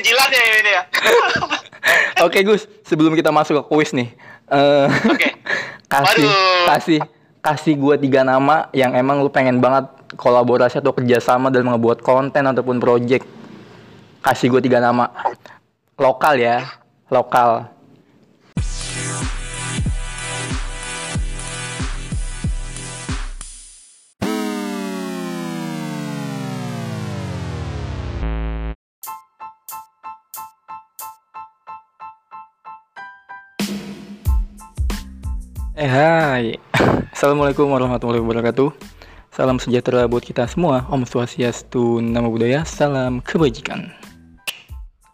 ngejilat ya ini ya. Oke Gus, sebelum kita masuk ke kuis nih, eh, Oke. kasih Waduh. kasih kasih gua tiga nama yang emang lu pengen banget kolaborasi atau kerjasama dalam ngebuat konten ataupun project. Kasih gua tiga nama lokal ya, lokal. Eh hai. Assalamualaikum warahmatullahi wabarakatuh. Salam sejahtera buat kita semua. Om Swastiastu, Nama Budaya, Salam Kebajikan.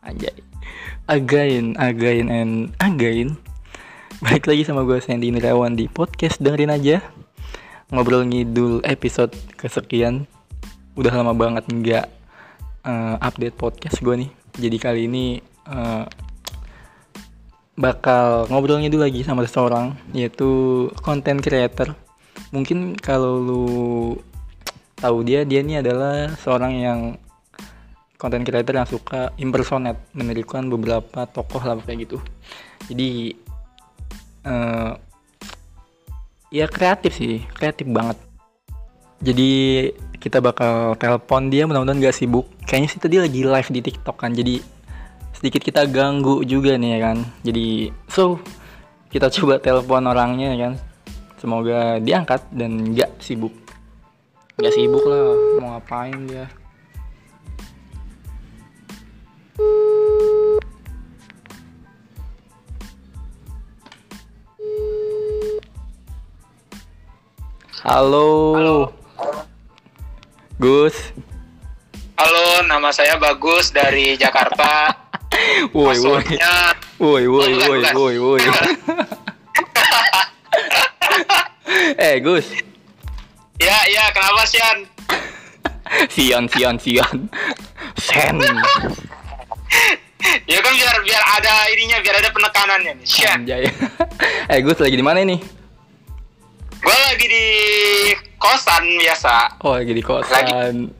Anjay. Again, again, and again. Balik lagi sama gue Sandy Nirawan di podcast Dengerin aja. Ngobrol ngidul episode kesekian. Udah lama banget nggak eh, update podcast gue nih. Jadi kali ini eh, bakal ngobrol ngidul lagi sama seseorang yaitu content creator. Mungkin kalau lu tahu dia, dia ini adalah seorang yang content creator yang suka impersonate, menirukan beberapa tokoh lah kayak gitu. Jadi eh ya kreatif sih, kreatif banget. Jadi kita bakal telepon dia mudah-mudahan gak sibuk. Kayaknya sih tadi lagi live di TikTok kan. Jadi sedikit kita ganggu juga nih ya kan. Jadi so kita coba telepon orangnya ya kan. Semoga diangkat dan nggak sibuk. Nggak sibuk lah, mau ngapain dia? Halo. Halo. Gus. Halo, nama saya Bagus dari Jakarta. Woi, woi. Woi, woi, woi, woi, woi. eh, Gus. Ya, ya, kenapa Sian? Sian, sian, sian. Sen. Ya kan biar biar ada ininya, biar ada penekanannya nih. Sian. Anjay. eh, Gus lagi di mana nih? Gue lagi di kosan biasa, Oh, lagi di kosan.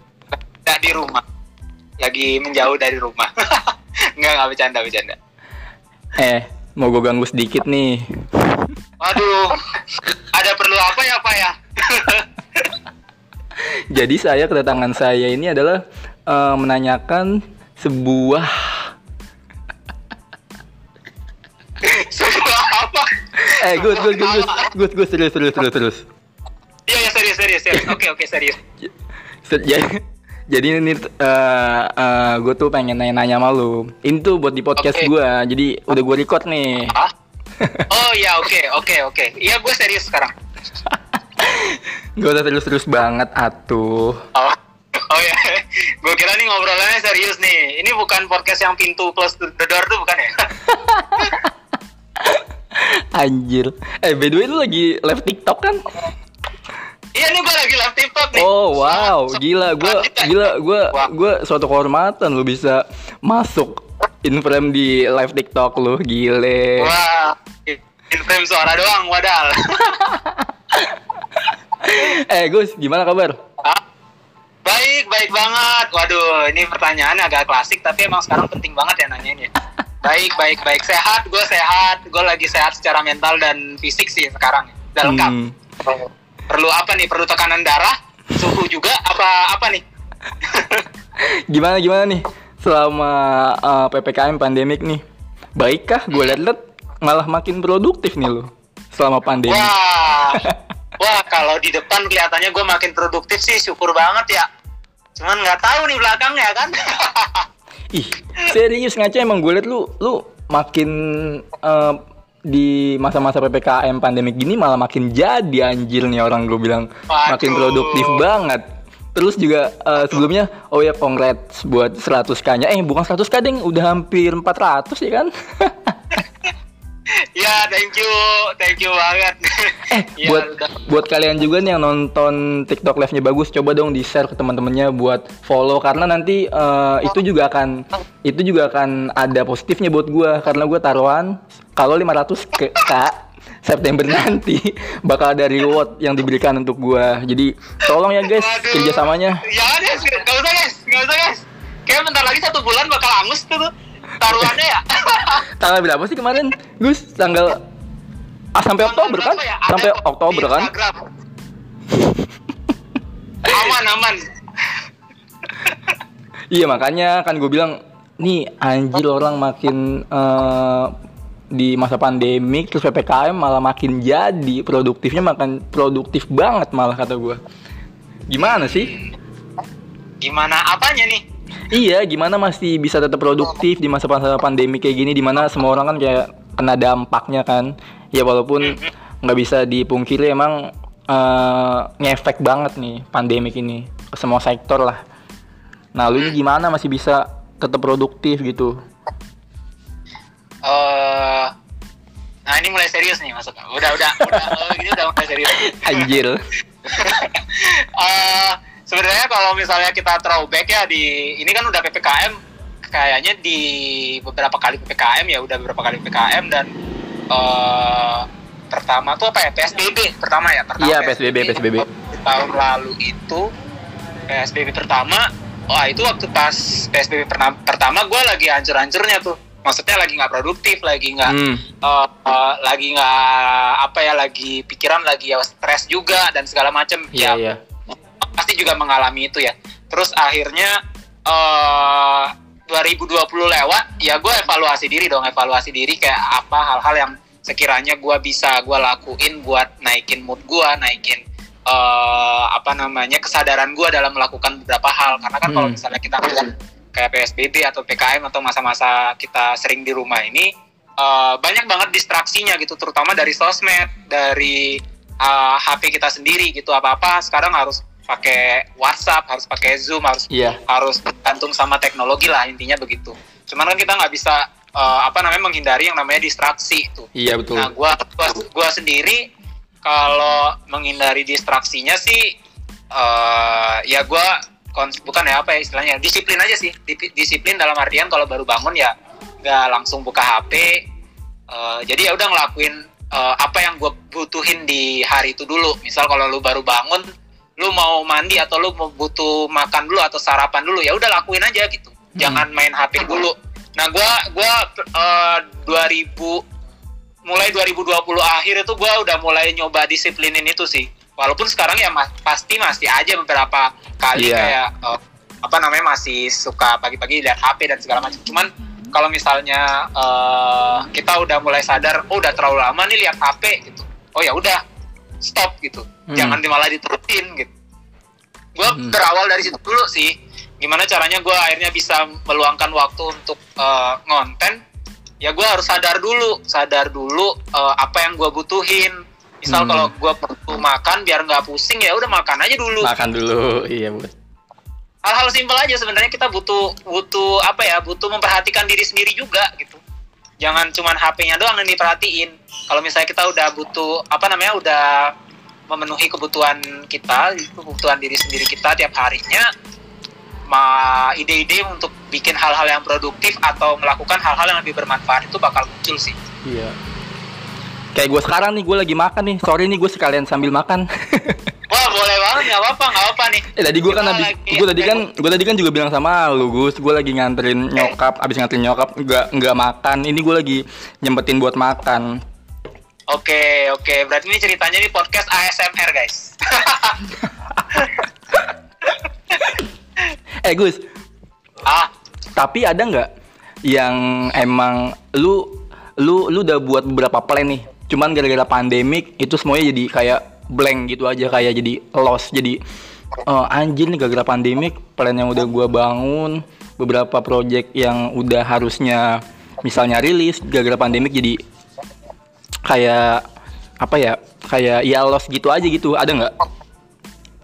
tidak di rumah. Lagi menjauh dari rumah. Enggak, enggak bercanda, bercanda. Eh, mau gue ganggu sedikit nih. Waduh, ada perlu apa ya, Pak ya? Jadi saya kedatangan saya ini adalah eh, menanyakan sebuah Sebuah apa? eh Gus Gus Gus Gus Gus Gus serius serius serius serius. Iya, ya serius, serius, serius. Oke, oke, serius. Se- Jadi jadi ini gue tuh pengen nanya-nanya sama lu. Ini tuh buat di podcast Oke. gue. Jadi udah gue record nih. Hah? Oh iya, oke, oke, oke. Iya, gue serius sekarang. Gue udah serius-serius banget atuh. Oh, oh ya, gue kira nih ngobrolannya serius nih. Ini bukan podcast yang pintu close the door tuh bukan ya? Anjir. Eh by the way lu lagi live TikTok kan? Iya nih gue lagi live TikTok nih. Oh wow, gila gue gila gue gue suatu kehormatan lu bisa masuk in frame di live TikTok lu, gile. Wah, in frame suara doang, wadal. eh Gus, gimana kabar? Hah? baik, baik banget. Waduh, ini pertanyaan agak klasik, tapi emang sekarang penting banget ya nanyain ya. Baik, baik, baik. Sehat, gue sehat. Gue lagi sehat secara mental dan fisik sih sekarang. Udah lengkap. Hmm. Perlu apa nih? Perlu tekanan darah? Suhu juga? Apa apa nih? Gimana gimana nih selama uh, ppkm pandemik nih? Baikkah? Gue liat-liat malah makin produktif nih lu selama pandemi. Wah, wah kalau di depan kelihatannya gue makin produktif sih, syukur banget ya. Cuman nggak tahu nih belakangnya kan. Ih, serius ngaca emang gue liat lu lu makin uh, di masa-masa ppkm pandemik gini malah makin jadi anjir nih orang gue bilang makin Waduh. produktif banget. Terus juga uh, sebelumnya oh ya congrats buat 100 k nya eh bukan 100 k deng udah hampir 400 ya kan? ya, thank you, thank you banget. Eh, Ya, buat udah. buat kalian juga nih yang nonton TikTok live-nya bagus, coba dong di-share ke teman-temannya buat follow karena nanti eh, itu juga akan itu juga akan ada positifnya buat gua karena gua taruhan kalau 500 ke K September nanti bakal ada reward yang diberikan untuk gua. Jadi tolong ya guys Waduh. kerjasamanya. Jangan guys, nggak usah guys, nggak usah guys. kayak bentar lagi satu bulan bakal angus tuh. Taruhannya ya Tanggal berapa sih kemarin? Gus, tanggal ah, sampai Oktober kan? Ya? Sampai Oktober kan? Aman aman Iya makanya kan gue bilang nih anjir orang makin eh, di masa pandemik terus ppkm malah makin jadi produktifnya makin produktif banget malah kata gue. Gimana sih? gimana apanya nih Iya, gimana masih bisa tetap produktif di masa-masa pandemi kayak gini, di mana semua orang kan kayak kena dampaknya kan. Ya walaupun nggak bisa dipungkiri emang eh, ngefek banget nih pandemik ini ke semua sektor lah. Nah, lu ini gimana masih bisa tetap produktif gitu? eh nah ini mulai serius nih masuk udah udah udah ini udah mulai serius Anjir. Eh, sebenarnya kalau misalnya kita throwback ya di ini kan udah ppkm kayaknya di beberapa kali ppkm ya udah beberapa kali ppkm dan eh pertama tuh apa ya psbb pertama ya pertama Iya, PSBB, PSBB. Di tahun lalu itu psbb pertama wah itu waktu pas psbb pertama gue lagi hancur-hancurnya tuh maksudnya lagi nggak produktif lagi nggak Hmm. eh, eh, lagi nggak apa ya lagi pikiran lagi ya stres juga dan segala macem Iya, ya iya. Pasti juga mengalami itu ya. Terus akhirnya eh 2020 lewat, ya gue evaluasi diri dong, evaluasi diri kayak apa hal-hal yang sekiranya gue bisa gue lakuin buat naikin mood gue, naikin eh apa namanya kesadaran gue dalam melakukan beberapa hal. Karena kan kalau Hmm. misalnya kita ngeliat kayak PSBB atau PKM atau masa-masa kita sering di rumah ini eh, banyak banget distraksinya gitu, terutama dari sosmed, dari uh, HP kita sendiri gitu apa-apa sekarang harus pakai WhatsApp, harus pakai Zoom, harus Iya. harus bergantung sama teknologi lah intinya begitu. Cuman kan kita nggak bisa uh, apa namanya menghindari yang namanya distraksi itu. Iya betul. Nah, gua, gua gua sendiri kalau menghindari distraksinya sih eh ya gua kons- bukan ya apa ya istilahnya disiplin aja sih. Di- disiplin dalam artian kalau baru bangun ya nggak langsung buka HP. Eh, jadi ya udah ngelakuin eh, apa yang gue butuhin di hari itu dulu. Misal kalau lu baru bangun, lu mau mandi atau lu mau butuh makan dulu atau sarapan dulu, ya udah lakuin aja gitu. Jangan main HP dulu. Nah, gua gua eh, 2000 mulai 2020 akhir itu gua udah mulai nyoba disiplinin itu sih. Walaupun sekarang ya mas- pasti masih aja beberapa kali Iya. kayak eh, apa namanya masih suka pagi-pagi lihat HP dan segala macam. Cuman kalau misalnya eh, kita udah mulai sadar, oh udah terlalu lama nih lihat HP gitu. Oh ya udah stop gitu. Hmm. Jangan malah diterusin gitu. Gue Hmm. berawal dari situ dulu sih. Gimana caranya gue akhirnya bisa meluangkan waktu untuk eh, ngonten? Ya gue harus sadar dulu, sadar dulu eh, apa yang gue butuhin. Misal Hmm. kalau gue perlu makan biar nggak pusing ya udah makan aja dulu. Makan dulu. Iya, Bu. Hal-hal simpel aja sebenarnya kita butuh butuh apa ya? Butuh memperhatikan diri sendiri juga gitu. Jangan cuman HP-nya doang yang diperhatiin. Kalau misalnya kita udah butuh apa namanya udah memenuhi kebutuhan kita, kebutuhan diri sendiri kita tiap harinya, ma ide-ide untuk bikin hal-hal yang produktif atau melakukan hal-hal yang lebih bermanfaat itu bakal muncul sih. Iya. Kayak gue sekarang nih, gue lagi makan nih. Sorry nih, gue sekalian sambil makan. Wah boleh banget nggak apa-apa nggak apa nih. eh tadi gue kan lagi- gue tadi kan, gue tadi kan juga bilang sama lu, Gus. Gue lagi nganterin nyokap, abis nganterin nyokap, nggak nggak makan. Ini gue lagi nyempetin buat makan. Oke oke berarti ini ceritanya di podcast ASMR guys. Eh Gus, ah tapi ada nggak yang emang lu lu lu udah buat beberapa plan nih cuman gara-gara pandemik itu semuanya jadi kayak blank gitu aja kayak jadi lost jadi eh, anjir nih gara-gara pandemik plan yang udah gua bangun beberapa project yang udah harusnya misalnya rilis gara-gara pandemik jadi kayak apa ya kayak ya lost gitu aja gitu ada nggak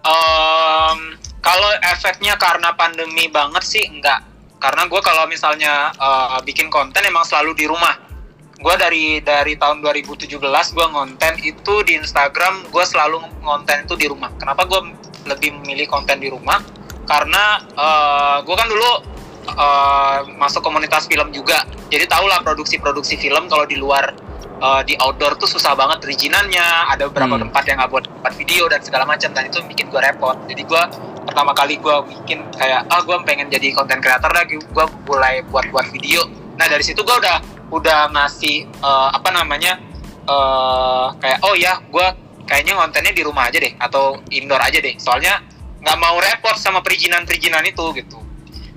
Em, kalau efeknya karena pandemi banget sih enggak. Karena gue kalau misalnya eh, bikin konten emang selalu di rumah. Gue dari dari tahun 2017 gue ngonten itu di Instagram gue selalu ngonten itu di rumah. Kenapa gue lebih memilih konten di rumah? Karena gue kan dulu eh, masuk komunitas film juga. Jadi tau lah produksi-produksi film kalau di luar eh, di outdoor tuh susah banget perizinannya. Ada beberapa Hmm. tempat yang nggak buat tempat video dan segala macam dan itu bikin gue repot. Jadi gue pertama kali gue bikin kayak ah gue pengen jadi konten creator lagi gue mulai buat buat video nah dari situ gue udah udah ngasih eh, apa namanya eh kayak oh ya gue kayaknya kontennya di rumah aja deh atau indoor aja deh soalnya nggak mau repot sama perizinan perizinan itu gitu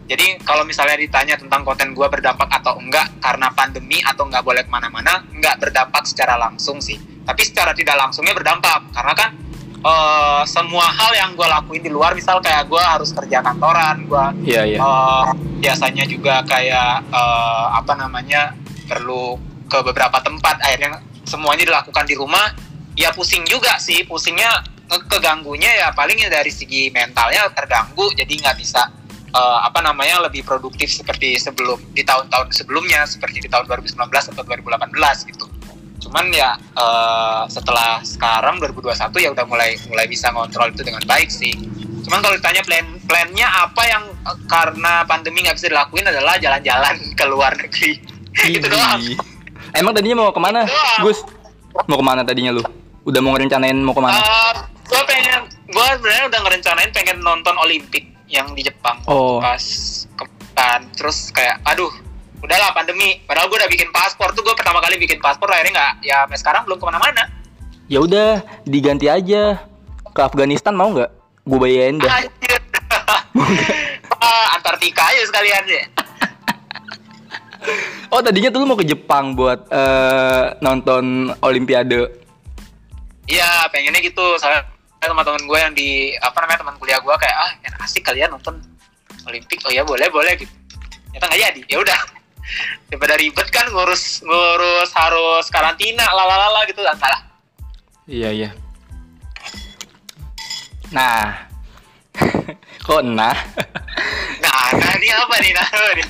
jadi kalau misalnya ditanya tentang konten gue berdampak atau enggak karena pandemi atau nggak boleh ke mana-mana, nggak berdampak secara langsung sih. Tapi secara tidak langsungnya berdampak karena kan eh, semua hal yang gue lakuin di luar, misal kayak gue harus kerja kantoran, gue Iya, iya. eh, biasanya juga kayak eh, apa namanya perlu ke beberapa tempat, akhirnya semuanya dilakukan di rumah. Ya pusing juga sih, pusingnya ke- keganggunya ya palingnya dari segi mentalnya terganggu, jadi nggak bisa eh, apa namanya lebih produktif seperti sebelum di tahun-tahun sebelumnya seperti di tahun 2019 atau 2018 gitu. Cuman ya eh, setelah sekarang 2021 ya udah mulai mulai bisa ngontrol itu dengan baik sih. Cuman kalau ditanya plan plannya apa yang eh, karena pandemi nggak bisa dilakuin adalah jalan-jalan ke luar negeri. Itu doang. Emang tadinya mau ke mana, Doang. Gus? Mau ke mana tadinya lu? Udah mau ngerencanain mau ke mana? gue pengen, gue sebenarnya udah ngerencanain pengen nonton Olimpik yang di Jepang Oh. pas kemarin. Terus kayak, aduh, udahlah pandemi. Padahal gue udah bikin paspor tuh, gue pertama kali bikin paspor akhirnya nggak, ya sampai sekarang belum ke mana-mana. Ya udah, diganti aja ke Afghanistan mau nggak? Gue bayarin dah. Ah, Antartika aja sekalian deh. Oh tadinya tuh lu mau ke Jepang buat eh, nonton Olimpiade. Iya, pengennya gitu. Soalnya teman-teman gue yang di apa namanya teman kuliah gue kayak ah yang asik kalian nonton Olimpik. Oh ya boleh boleh gitu. Ternyata nggak jadi. Ya udah. Daripada ribet kan ngurus ngurus harus karantina lalalala gitu enggak lah. Iya iya. Nah, kok nah? Nah, nah ini apa nih? Nah, apa nih?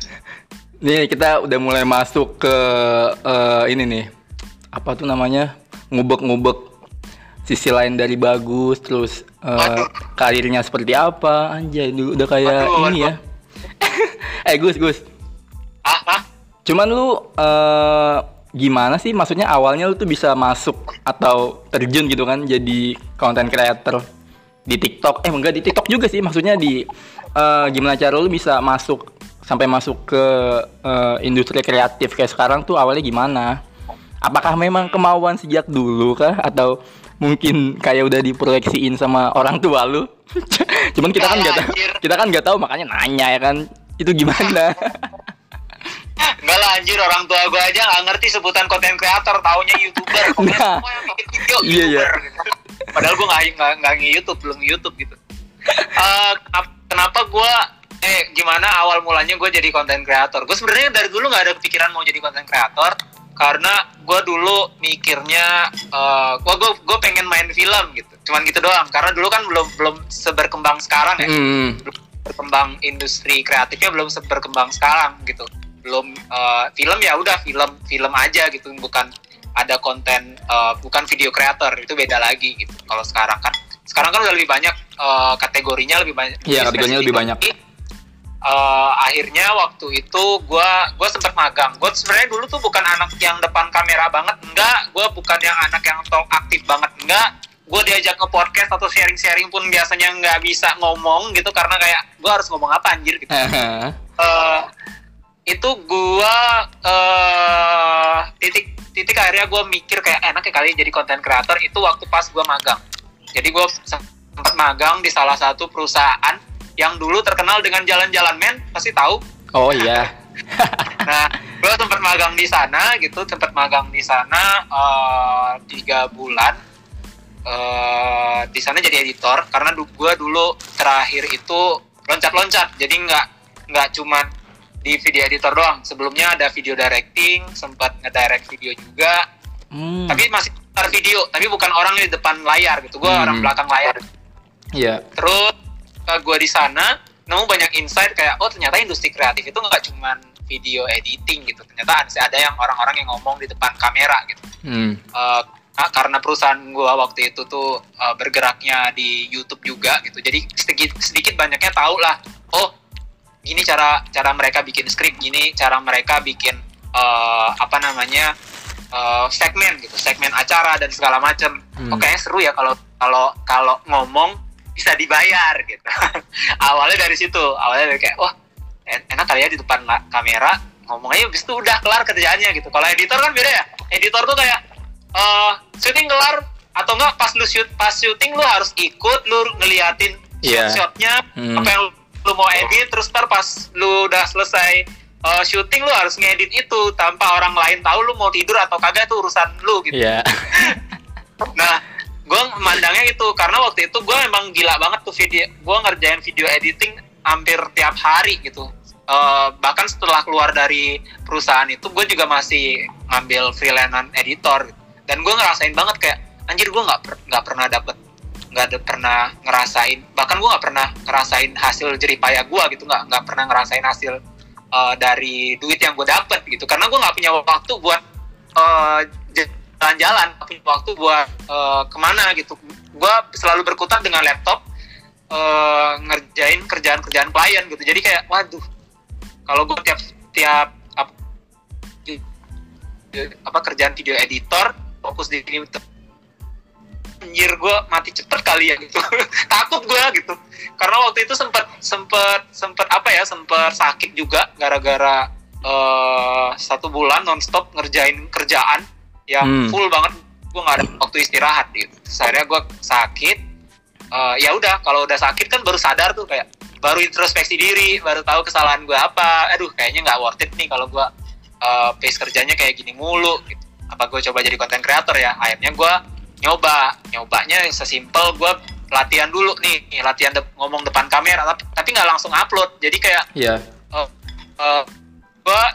Nih kita udah mulai masuk ke eh, ini nih. Apa tuh namanya? Ngubek-ngubek sisi lain dari bagus terus Waduh. karirnya seperti apa anjay udah kayak Waduh, ini ya eh Gus Gus ah, ah? cuman lu eh, gimana sih maksudnya awalnya lu tuh bisa masuk atau terjun gitu kan jadi content creator di TikTok eh enggak di TikTok juga sih maksudnya di eh, gimana cara lu bisa masuk sampai masuk ke eh, industri kreatif kayak sekarang tuh awalnya gimana apakah memang kemauan sejak dulu kah atau mungkin kayak udah diproyeksiin sama orang tua lu cuman kita kan nggak tahu kita kan nggak tahu makanya nanya ya kan itu gimana Enggak lah anjir orang tua gue aja nggak ngerti sebutan konten kreator, taunya youtuber. Nah. yang bikin video Iya, iya. youtuber. gitu. Padahal gue nggak nggak nggak nge-youtube, belum nge-youtube gitu. Kenapa, kenapa gue eh gimana awal mulanya gue jadi konten kreator? Gue sebenarnya dari dulu nggak ada kepikiran mau jadi konten kreator karena gue dulu mikirnya eh gue gue gue pengen main film gitu. Cuman gitu doang. Karena dulu kan belum belum seberkembang sekarang ya Hmm. belum berkembang industri kreatifnya belum berkembang sekarang gitu belum eh, film ya udah film film aja gitu bukan ada konten eh, bukan video creator itu beda lagi gitu kalau sekarang kan sekarang kan udah lebih banyak eh, kategorinya lebih banyak Iya, kategorinya lebih banyak. Eh, akhirnya waktu itu gua gua sempat magang. Gue sebenarnya dulu tuh bukan anak yang depan kamera banget enggak. Gue bukan yang anak yang talk aktif banget enggak. Gue diajak ke podcast atau sharing-sharing pun biasanya nggak bisa ngomong gitu karena kayak gue harus ngomong apa anjir? gitu. Eh, itu gua eh titik titik akhirnya gue mikir kayak enak ya kali jadi konten creator. Itu waktu pas gua magang. Jadi gue sempat magang di salah satu perusahaan yang dulu terkenal dengan jalan-jalan men? Pasti tahu. Oh iya. Nah gue sempat magang di sana gitu sempat magang di sana eh, tiga bulan. Eh di sana jadi editor karena du- gue dulu terakhir itu loncat-loncat. Jadi nggak nggak cuman di video editor doang. Sebelumnya ada video directing sempat ngedirect video juga. Hmm, tapi masih sekitar video tapi bukan orang di depan layar gitu. Gue Hmm. orang belakang layar. Iya. Terus gue di sana nemu banyak insight kayak oh ternyata industri kreatif itu nggak cuman video editing gitu ternyata ada ada yang orang-orang yang ngomong di depan kamera gitu Hmm. Eh, ka- karena perusahaan gua waktu itu tuh eh, bergeraknya di YouTube juga gitu jadi sedikit sedikit banyaknya tahu lah oh gini cara cara mereka bikin skrip gini cara mereka bikin eh, apa namanya eh, segmen gitu segmen acara dan segala macam Hmm. oke seru ya kalau kalau kalau ngomong bisa dibayar gitu awalnya dari situ awalnya dari kayak wah en- enak kali ya di depan kamera ngomong aja habis itu udah kelar kerjaannya gitu kalau editor kan beda ya editor tuh kayak eh syuting kelar atau enggak pas lu shoot pas syuting lu harus ikut lu ngeliatin Iya. shot-shotnya Hmm. apa yang lu mau edit terus ntar pas lu udah selesai eh, syuting lu harus ngedit itu tanpa orang lain tahu lu mau tidur atau kagak itu urusan lu gitu Iya. Nah, gue mandangnya itu karena waktu itu gue emang gila banget tuh video. Gue ngerjain video editing hampir tiap hari gitu. Eh, bahkan setelah keluar dari perusahaan itu, gue juga masih ngambil freelance editor. Dan gue ngerasain banget kayak anjir gue nggak nggak pernah dapet nggak ada pernah ngerasain bahkan gue nggak pernah ngerasain hasil jeripaya gue gitu nggak nggak pernah ngerasain hasil eh, dari duit yang gue dapet gitu karena gue nggak punya waktu buat eh, jalan-jalan punya waktu buat eh, ke mana gitu. Gue selalu berkutat dengan laptop eh, ngerjain kerjaan-kerjaan klien gitu. Jadi kayak waduh kalau gue tiap tiap apa, apa kerjaan video editor fokus di ini anjir gue mati cepet kali ya gitu. Takut gue gitu. Karena waktu itu sempet sempet sempet apa ya sempet sakit juga gara-gara eh, satu bulan nonstop ngerjain kerjaan yang Hmm. full banget gue nggak ada waktu istirahat gitu Terus akhirnya gue sakit Eh, ya udah kalau udah sakit kan baru sadar tuh kayak baru introspeksi diri baru tahu kesalahan gue apa aduh kayaknya nggak worth it nih kalau gue eh, pace kerjanya kayak gini mulu gitu. apa gue coba jadi konten kreator ya akhirnya gue nyoba nyobanya sesimpel gue latihan dulu nih latihan de- ngomong depan kamera tapi nggak langsung upload jadi kayak Iya. uh, uh, gua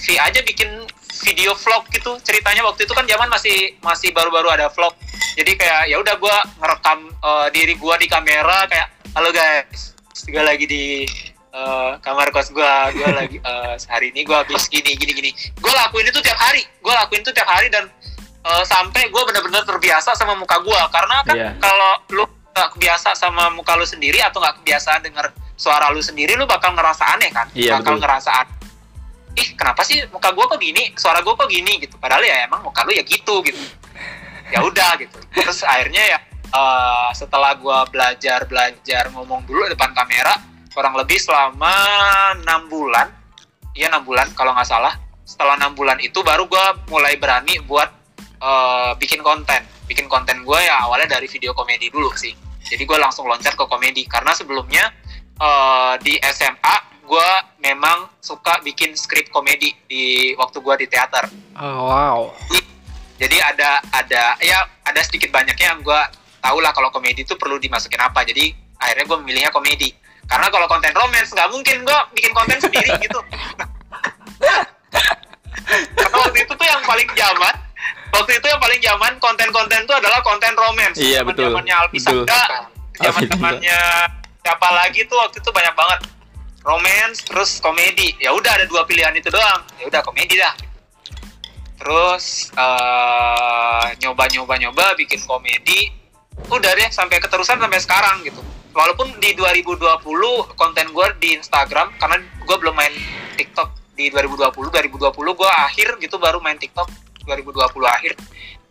vi aja bikin video vlog gitu ceritanya waktu itu kan zaman masih masih baru-baru ada vlog. Jadi kayak ya udah gua ngerekam uh, diri gua di kamera kayak halo guys gue lagi di uh, kamar kos gua gua lagi uh, hari ini gua habis gini gini gini. Gua lakuin itu tiap hari gua lakuin itu tiap hari dan uh, sampai gua bener-bener terbiasa sama muka gua. Karena kan Iya. kalau lu nggak kebiasa sama muka lu sendiri atau nggak kebiasaan denger suara lu sendiri lu bakal ngerasa aneh kan? Iya, bakal betul. ngerasa aneh ih kenapa sih muka gua kok gini? Suara gua kok gini? Gitu. Padahal ya emang muka lu ya gitu gitu. Ya udah gitu. Terus akhirnya ya eh, setelah gua belajar belajar ngomong dulu depan kamera kurang lebih selama enam bulan iya enam bulan kalau nggak salah setelah enam bulan itu baru gua mulai berani buat eh, bikin konten. Bikin konten gue ya awalnya dari video komedi dulu sih. Jadi gue langsung loncat ke komedi. Karena sebelumnya eh, di SMA gue memang suka bikin skrip komedi di waktu gue di teater. Oh, wow. jadi ada ada ya ada sedikit banyaknya yang gue tahu lah kalau komedi itu perlu dimasukin apa. Jadi akhirnya gue memilihnya komedi. Karena kalau konten romance nggak mungkin gue bikin konten sendiri gitu. Karena waktu itu tuh yang paling zaman waktu itu yang paling zaman konten-konten itu adalah konten romance. Iya, betul. zamannya Alpi Betul. Sabda zaman zamannya siapa lagi tuh waktu itu banyak banget romance terus komedi. Ya udah ada dua pilihan itu doang. Ya udah komedi dah. Terus eh, nyoba nyoba nyoba bikin komedi. Udah deh sampai keterusan sampai sekarang gitu. Walaupun di 2020 konten gue di Instagram karena gue belum main TikTok. Di 2020 2020 gue akhir gitu baru main TikTok. 2020 akhir.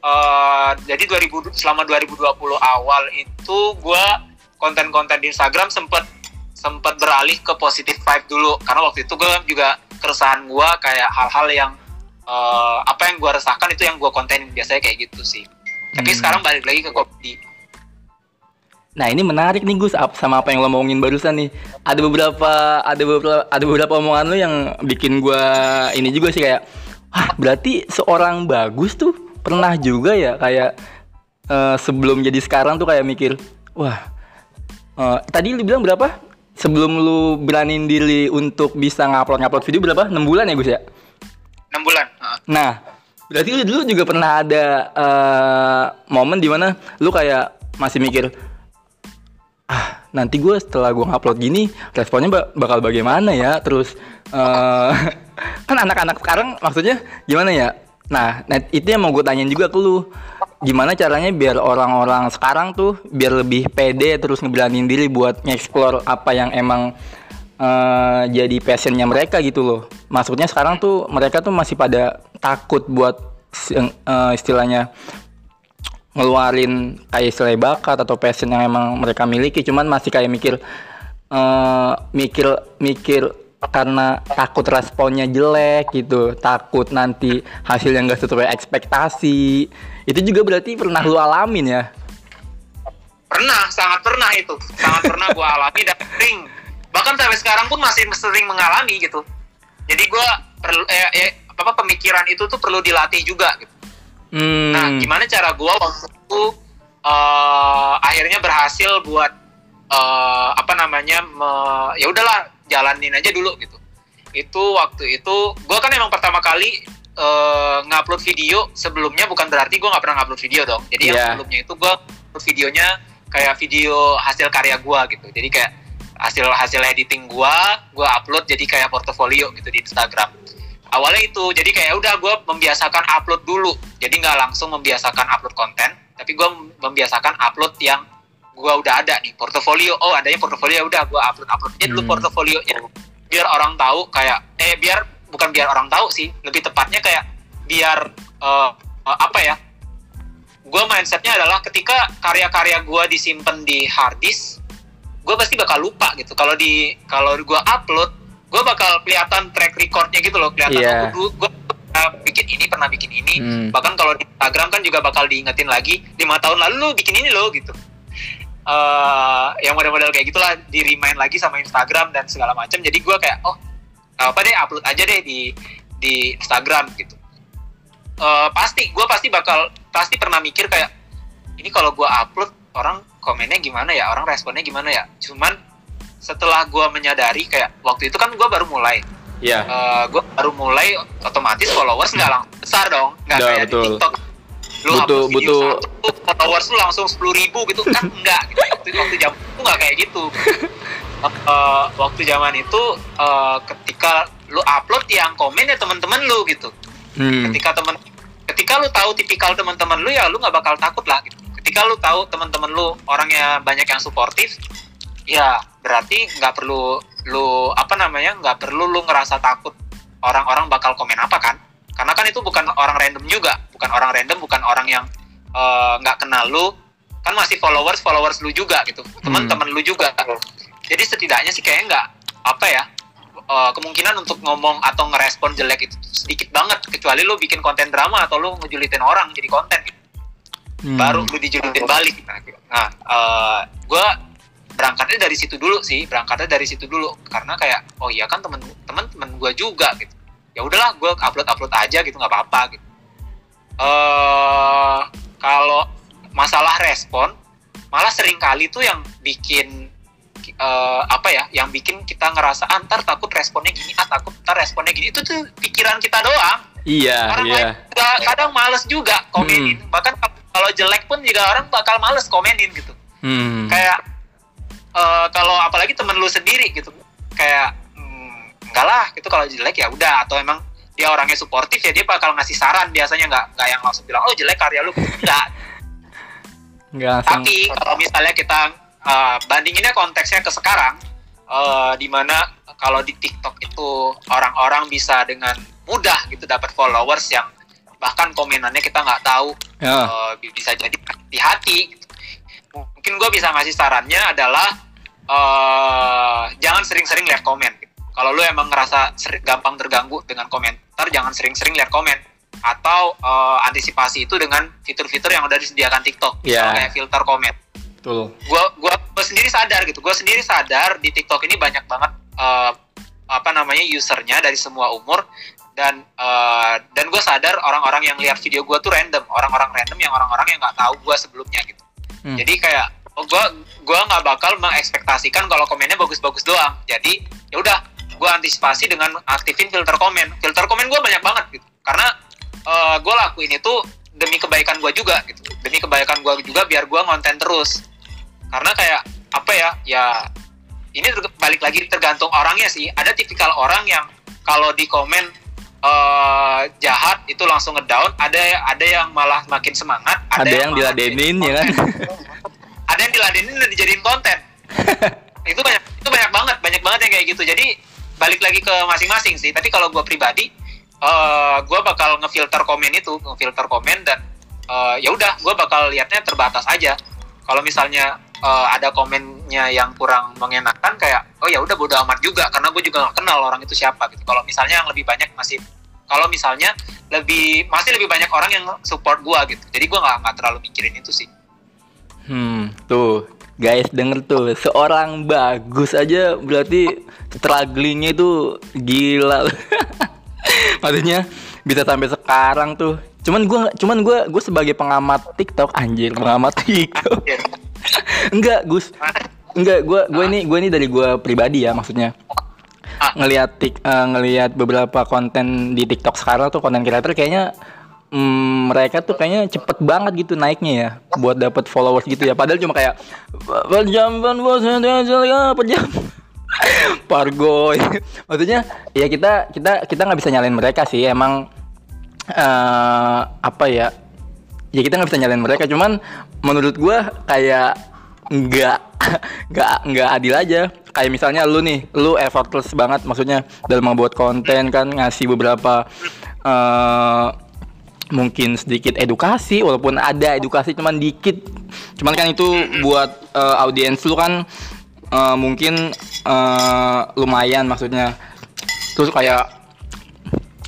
Eh, jadi 2000 selama 2020 awal itu gue konten-konten di Instagram sempet sempet beralih ke positive vibe dulu karena waktu itu gue juga keresahan gue kayak hal-hal yang eh, apa yang gue resahkan itu yang gue kontenin biasanya kayak gitu sih tapi Hmm. sekarang balik lagi ke komedi Nah ini menarik nih Gus sama apa yang lo ngomongin barusan nih. Ada beberapa ada beberapa ada beberapa omongan lo yang bikin gua ini juga sih kayak, wah berarti seorang bagus tuh pernah juga ya kayak eh, sebelum jadi sekarang tuh kayak mikir, wah eh, tadi lu bilang berapa? Sebelum lu beraniin diri untuk bisa ngupload ngupload video berapa? 6 bulan ya Gus ya? 6 bulan Heeh. Nah, berarti lu dulu juga pernah ada eh, momen di mana lu kayak masih mikir, ah nanti gue setelah gue ngupload gini responnya ba- bakal bagaimana ya? Terus eh, kan anak-anak sekarang maksudnya gimana ya? Nah, nah itu yang mau gue tanyain juga ke lu. Gimana caranya biar orang-orang sekarang tuh biar lebih pede terus ngebelanin diri buat nge-explore apa yang emang eh, jadi passionnya mereka gitu loh. Maksudnya sekarang tuh mereka tuh masih pada takut buat eh, istilahnya ngeluarin kayak istilah bakat atau passion yang emang mereka miliki cuman masih kayak mikir eh mikir mikir karena takut responnya jelek gitu takut nanti hasilnya nggak sesuai ekspektasi. Itu juga berarti pernah lu alamin ya? Pernah sangat pernah itu. Sangat pernah gue alami dan sering. Bahkan sampai sekarang pun masih sering mengalami gitu. Jadi gue perlu eh, eh, apa pemikiran itu tuh perlu dilatih juga gitu. Hmm. nah gimana cara gue waktu itu eh, akhirnya berhasil buat eh, apa namanya me- ya udahlah jalanin aja dulu gitu. Itu waktu itu gue kan emang pertama kali eh, ngupload video. Sebelumnya bukan berarti gue nggak pernah ngupload video dong. Jadi yang Iya. sebelumnya itu gue upload videonya kayak video hasil karya gue gitu. Jadi kayak hasil hasil editing gue gue upload jadi kayak portofolio gitu di Instagram. Awalnya itu jadi kayak udah gue membiasakan upload dulu. Jadi nggak langsung membiasakan upload konten tapi gue membiasakan upload yang gue udah ada nih portofolio oh adanya portofolio ya udah gue upload upload aja dulu Hmm. portofolionya biar orang tahu kayak eh biar bukan biar orang tahu sih lebih tepatnya kayak biar eh, eh, apa ya gue mindsetnya adalah ketika karya-karya gue disimpan di hard disk gue pasti bakal lupa gitu kalau di kalau gue upload gue bakal kelihatan track recordnya gitu loh kelihatan Iya. oh, gue bikin ini pernah bikin ini Hmm. bahkan kalau di Instagram kan juga bakal diingetin lagi lima tahun lalu lu bikin ini loh gitu eh yang model-model kayak gitulah di remind lagi sama Instagram dan segala macam jadi gue kayak oh apa deh upload aja deh di di Instagram gitu. Eh pasti gue pasti bakal pasti pernah mikir kayak ini kalau gue upload orang komennya gimana ya? Orang responnya gimana ya? Cuman setelah gue menyadari kayak waktu itu kan gue baru mulai. Ya gue baru mulai otomatis followers nggak langsung besar dong. Nggak kayak betul. di TikTok lu Butuh- butuh- satu followers lu langsung sepuluh ribu gitu. Kan enggak gitu. waktu waktu zaman itu nggak kayak gitu. Eh, waktu zaman itu eh, ketika lu upload yang komen ya teman-teman lu gitu. Hmm. ketika temen ketika lu tahu tipikal teman-teman lu ya lu nggak bakal takut lah gitu. Ketika lu tahu teman-teman lu orangnya banyak yang suportif ya berarti nggak perlu lu apa namanya nggak perlu lu ngerasa takut orang-orang bakal komen apa kan? Karena kan itu bukan orang random juga bukan orang random bukan orang yang eh, nggak kenal lu kan masih followers followers lu juga gitu teman-teman lu juga. Jadi setidaknya sih kayaknya nggak apa ya eh, kemungkinan untuk ngomong atau ngerespon jelek itu sedikit banget kecuali lu bikin konten drama atau lu ngejulitin orang jadi konten gitu. Hmm. baru lu dijulitin balik. Nah eh gue berangkatnya dari situ dulu sih berangkatnya dari situ dulu. Karena kayak oh iya kan temen temen temen gue juga gitu. Ya udahlah gue upload upload aja gitu nggak apa-apa gitu eh kalau masalah respon malah sering kali tuh yang bikin eh, apa ya yang bikin kita ngerasa antar takut responnya gini ah takut ntar responnya gini. Itu tuh pikiran kita doang. Iya orang iya. lain juga kadang males juga komenin. Bahkan kalau jelek pun juga orang bakal males komenin gitu. Hmm. kayak eh, kalau apalagi temen lu sendiri gitu. Kayak hmm, enggak lah itu kalau jelek ya udah. Atau emang dia orangnya suportif ya dia bakal ngasih saran biasanya nggak nggak yang langsung bilang oh jelek karya lu enggak nggak langsung tapi kalau misalnya kita uh, bandinginnya konteksnya ke sekarang, uh, di mana kalau di TikTok itu orang-orang bisa dengan mudah gitu dapat followers yang bahkan komenannya kita nggak tahu ya uh, bisa jadi di hati. gitu. Mungkin gue bisa ngasih sarannya adalah uh, jangan sering-sering lihat komen. Kalau lu emang ngerasa gampang terganggu dengan komentar, jangan sering-sering lihat komen. Atau uh, antisipasi itu dengan fitur-fitur yang udah disediakan TikTok, misalnya kayak filter komen. Betul. Gua gua gua sendiri sadar gitu. Gua sendiri sadar di TikTok ini banyak banget eh, apa namanya usernya dari semua umur. Dan eh, dan gue sadar orang-orang yang lihat video gua tuh random. Orang-orang random yang orang-orang yang nggak tahu gua sebelumnya gitu. Hmm. jadi kayak oh, gua gua nggak bakal mengekspektasikan kalau komennya bagus-bagus doang. Jadi ya udah gua antisipasi dengan aktifin filter komen. Filter komen gua banyak banget gitu. Karena eh, gua lakuin itu demi kebaikan gua juga gitu. Demi kebaikan gua juga biar gua ngonten terus. Karena kayak apa ya ya ini balik lagi tergantung orangnya sih. Ada tipikal orang yang kalau di komen eh, jahat itu langsung ngedown. Ada ada yang malah makin semangat ada, yang malah diladenin ya kan? ada yang diladenin dan dijadiin konten. Itu banyak itu banyak banget banyak banget yang kayak gitu. Jadi balik lagi ke masing-masing sih. Tapi kalau gue pribadi eh gue bakal ngefilter komen itu ngefilter komen dan eh, ya udah gue bakal liatnya terbatas aja. Kalau misalnya eh, ada komennya yang kurang mengenakan kayak oh ya udah bodo amat juga karena gue juga nggak kenal orang itu siapa gitu. Kalau misalnya yang lebih banyak masih kalau misalnya lebih masih lebih banyak orang yang support gue gitu. Jadi gue nggak nggak terlalu mikirin itu sih. Hmm, tuh guys denger tuh seorang bagus aja berarti strugglingnya itu gila. Maksudnya bisa sampai sekarang tuh. Cuman gua cuman gua gue sebagai pengamat TikTok anjir pengamat TikTok. Anjir. Enggak Gus, enggak gua gue ini gue ini dari gua pribadi ya maksudnya Ah. ngelihat tik eh, ngelihat beberapa konten di TikTok sekarang tuh konten creator kayaknya mm, mereka tuh kayaknya cepet banget gitu naiknya ya buat dapat followers gitu ya. Padahal cuma kayak per jam per jam maksudnya ya kita kita kita nggak bisa nyalain mereka sih. Emang eh apa ya ya kita nggak bisa nyalain mereka. Cuman menurut gua kayak nggak nggak nggak adil aja. Kayak misalnya lu nih lu effortless banget maksudnya dalam membuat konten kan ngasih beberapa eh mungkin sedikit edukasi walaupun ada edukasi cuman dikit. Cuman kan itu buat eh, audiens lu kan eh, mungkin eh, lumayan maksudnya. Terus kayak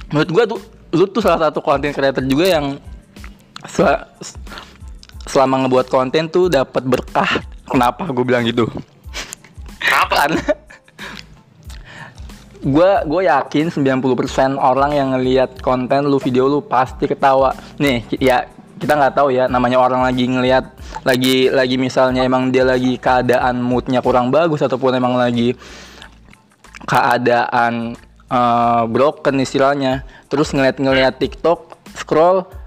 menurut gua tuh lu tuh salah satu konten creator juga yang sel- selama ngebuat konten tuh dapat berkah. Kenapa gue bilang gitu? Kenapa? Karena gue gue yakin 90% orang yang ngelihat konten lu video lu pasti ketawa. Nih ya kita nggak tahu ya namanya orang lagi ngelihat lagi lagi misalnya emang dia lagi keadaan moodnya kurang bagus ataupun emang lagi keadaan eh, broken istilahnya. Terus ngeliat-ngeliat TikTok scroll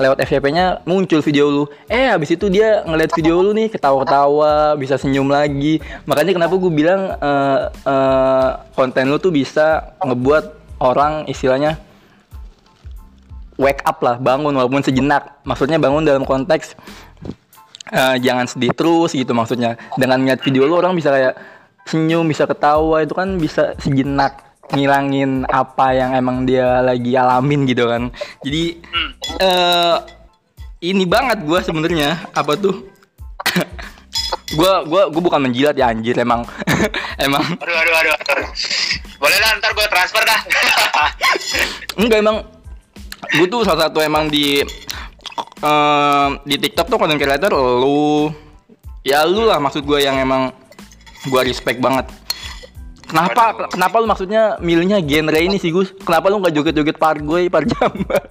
lewat FYP-nya muncul video lu. Eh habis itu dia ngeliat video lu nih ketawa-ketawa bisa senyum lagi. Makanya kenapa gue bilang eh, eh, konten lu tuh bisa ngebuat orang istilahnya wake up lah bangun walaupun sejenak. Maksudnya bangun dalam konteks eh, jangan sedih terus gitu maksudnya. Dengan ngeliat video lu orang bisa kayak senyum bisa ketawa itu kan bisa sejenak ngilangin apa yang emang dia lagi alamin gitu kan. Jadi Hmm. eh ini banget gua sebenarnya. Apa tuh? Gua gua gua bukan menjilat ya anjir emang. Emang. Aduh aduh aduh, aduh. boleh lah ntar gue transfer dah. Enggak emang. Gue tuh salah satu emang di eh, di TikTok tuh content creator lu. Ya lu lah maksud gue yang emang gua respect banget kenapa? Aduh. kenapa lu maksudnya milihnya genre ini sih Gus? Kenapa lu nggak joget-joget pargoy parjamban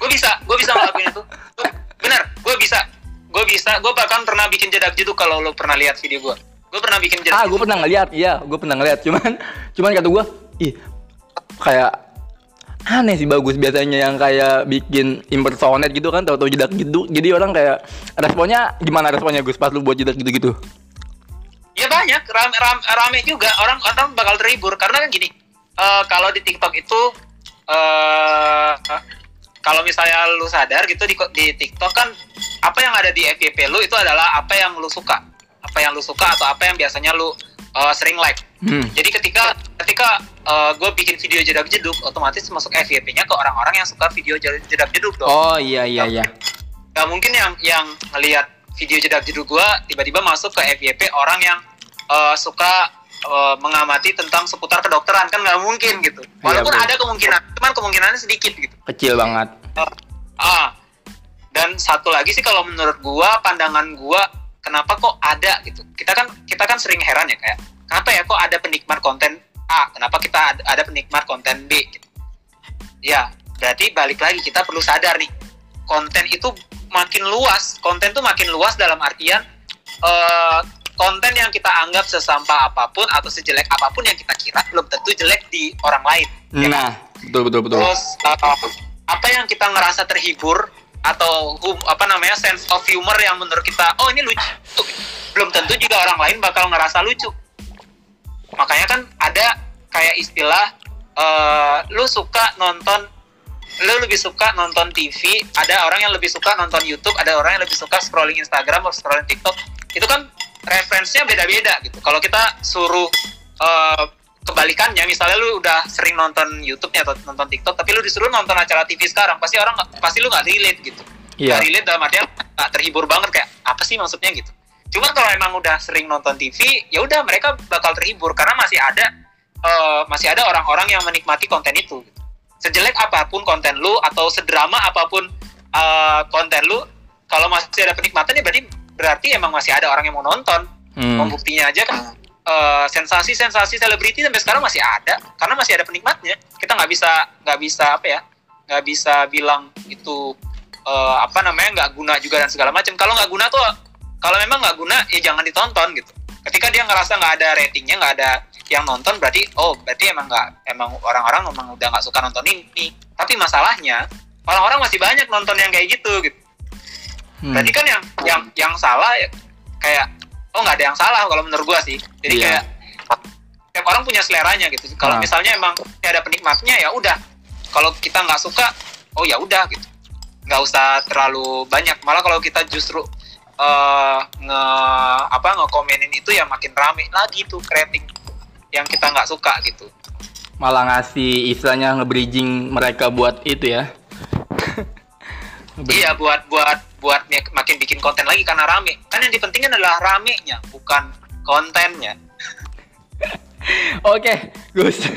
gue bisa gue bisa ngelakuin itu. Gua- bener gue bisa. Gue bisa gue bahkan pernah bikin jedak jeduk kalau lo pernah lihat video gue gue pernah bikin jedak ah gue pernah ngeliat iya gue pernah ngeliat. Cuman cuman kata gue ih kayak aneh sih bagus biasanya yang kayak bikin impersonate gitu kan tahu-tahu jedak jeduk jadi orang kayak responnya gimana responnya Gus pas lu buat jedak gitu gitu Ya banyak, rame, rame, rame juga. Orang orang bakal terhibur. Karena kan gini, eh, kalau di TikTok itu eh kalau misalnya lu sadar gitu di, di TikTok kan apa yang ada di FYP lu itu adalah apa yang lu suka, apa yang lu suka atau apa yang biasanya lu eh, sering like. hmm. Jadi ketika ketika gue bikin video jedak jeduk, otomatis masuk FYP-nya ke orang-orang yang suka video jedak jeduk dong. Oh iya iya iya. Nggak mungkin yang yang ngelihat video jedak jeduk gua tiba-tiba masuk ke FYP orang yang eh, suka eh, mengamati tentang seputar kedokteran. Kan nggak mungkin gitu. Walaupun bro. ada kemungkinan cuman kemungkinannya sedikit gitu. Kecil banget. Ah. Dan satu lagi sih kalau menurut gua pandangan gua kenapa kok ada gitu. Kita kan kita kan sering heran ya kayak kenapa ya kok ada penikmat konten A? Kenapa kita ada, ada penikmat konten B gitu. ya berarti balik lagi kita perlu sadar nih konten itu makin luas konten tuh makin luas dalam artian eh, konten yang kita anggap sesampah apa pun atau sejelek apa pun yang kita kira belum tentu jelek di orang lain ya kan? nah betul betul betul Terus uh, apa yang kita ngerasa terhibur atau hum- apa namanya sense of humor yang menurut kita oh ini lucu belum tentu juga orang lain bakal ngerasa lucu makanya kan ada kayak istilah eh, lu suka nonton lu lebih suka nonton TV ada orang yang lebih suka nonton YouTube ada orang yang lebih suka scrolling Instagram atau scrolling TikTok itu kan referensinya beda-beda gitu kalau kita suruh eh, kebalikannya misalnya lu udah sering nonton YouTube-nya atau nonton TikTok tapi lu disuruh nonton acara TV sekarang pasti orang pasti lu nggak relate gitu Iya. nggak relate dalam artian nggak terhibur banget kayak apa sih maksudnya gitu cuma kalau emang udah sering nonton TV ya udah mereka bakal terhibur karena masih ada eh, masih ada orang-orang yang menikmati konten itu gitu. Sejelek apa pun konten lu atau sedrama apa pun eh, konten lu kalau masih ada penikmatan ya berarti berarti emang masih ada orang yang mau nonton Hmm. Pembuktinya aja kan eh, sensasi-sensasi selebriti sampai sekarang masih ada karena masih ada penikmatnya. Kita nggak bisa nggak bisa apa ya nggak bisa bilang itu eh, apa namanya nggak guna juga dan segala macam. Kalau nggak guna tuh kalau memang nggak guna ya jangan ditonton gitu. Ketika dia ngerasa nggak ada ratingnya nggak ada yang nonton berarti oh berarti emang nggak emang orang-orang emang udah nggak suka nonton ini. Tapi masalahnya orang-orang masih banyak nonton yang kayak gitu gitu. Hmm. Berarti kan yang yang yang salah ya, kayak oh nggak ada yang salah kalau menurut gua sih. Jadi Iya. kayak tiap orang punya seleranya gitu. Kalau Ah. misalnya emang ada penikmatnya ya udah. Kalau kita nggak suka, oh ya udah gitu. Nggak usah terlalu banyak. Malah kalau kita justru eh nge apa ngekomenin itu ya makin rame lagi tuh rating yang kita nggak suka gitu. malah ngasih istilahnya nge-bridging mereka buat itu ya. Iya buat buat buat mak- makin bikin konten lagi karena rame. Kan yang dipentingin adalah ramenya, bukan kontennya. Oke, Gus.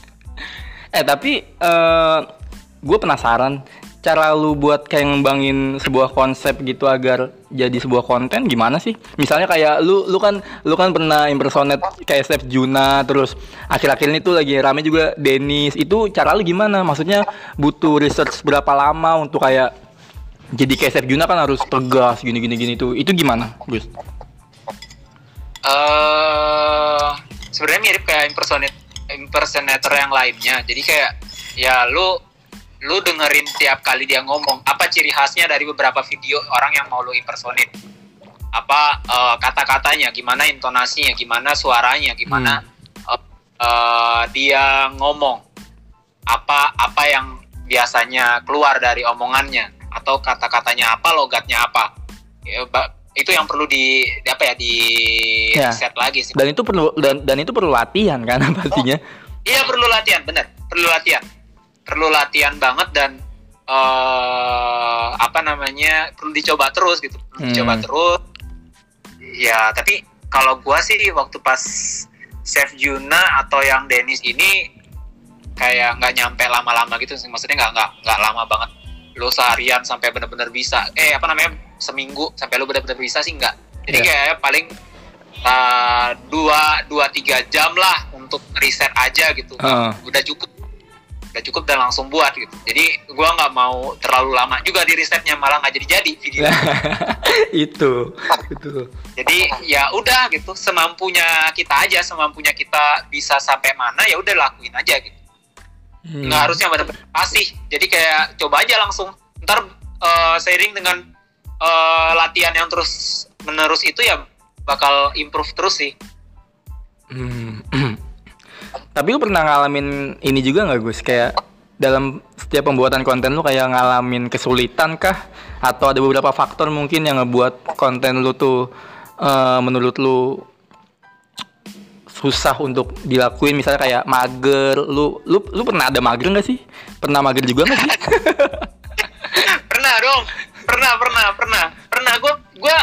eh tapi eh gue penasaran cara lu buat kayak ngembangin sebuah konsep gitu agar jadi sebuah konten gimana sih? Misalnya kayak lu lu kan lu kan pernah impersonate kayak Chef Juna terus akhir-akhir ini tuh lagi rame juga Dennis. Itu cara lu gimana? Maksudnya butuh research berapa lama untuk kayak jadi kayak Chef Juna kan harus tegas gini gini gini tuh. Itu gimana, Gus? eh sebenarnya mirip kayak impersonate impersonator yang lainnya. Jadi kayak ya lu lu dengerin tiap kali dia ngomong apa ciri khasnya dari beberapa video orang yang mau lu impersonate. Apa eh, kata-katanya, gimana intonasinya, gimana suaranya, gimana eh, eh, dia ngomong. Apa apa yang biasanya keluar dari omongannya atau kata-katanya apa, logatnya apa. Ya, itu yang perlu di, di apa ya di Ya. set lagi sih. Dan itu perlu dan, dan itu perlu latihan kan pastinya. Iya perlu latihan, bener. Perlu latihan. Perlu latihan banget dan eh apa namanya perlu dicoba terus gitu. Perlu Hmm. dicoba terus. Ya tapi kalau gua sih waktu pas Chef Juna atau yang Dennis ini kayak nggak nyampe lama-lama gitu sih. Maksudnya nggak nggak nggak lama banget. Lu seharian sampai bener-bener bisa. Eh apa namanya seminggu sampai lu bener-bener bisa sih nggak. Jadi Iya. kayak paling uh, dua dua tiga jam lah untuk riset aja gitu Heeh. udah cukup udah cukup dan langsung buat gitu. Jadi gua nggak mau terlalu lama juga di risetnya malah nggak jadi jadi video. Itu itu. Jadi ya udah gitu semampunya kita aja semampunya kita bisa sampai mana ya udah lakuin aja gitu. Hmm. nggak harusnya benar-benar pasih jadi kayak coba aja langsung. Ntar eh, seiring dengan eh, latihan yang terus menerus itu ya bakal improve terus sih. Hmm. Tapi lu pernah ngalamin ini juga nggak Gus? Kayak dalam setiap pembuatan konten lu kayak ngalamin kesulitan kah? Atau ada beberapa faktor mungkin yang ngebuat konten lu tuh eh, menurut lu susah untuk dilakuin? Misalnya kayak mager lu lu lu pernah ada mager nggak sih? Pernah mager juga nggak sih? Pernah dong. Pernah pernah pernah. Pernah. Gue gue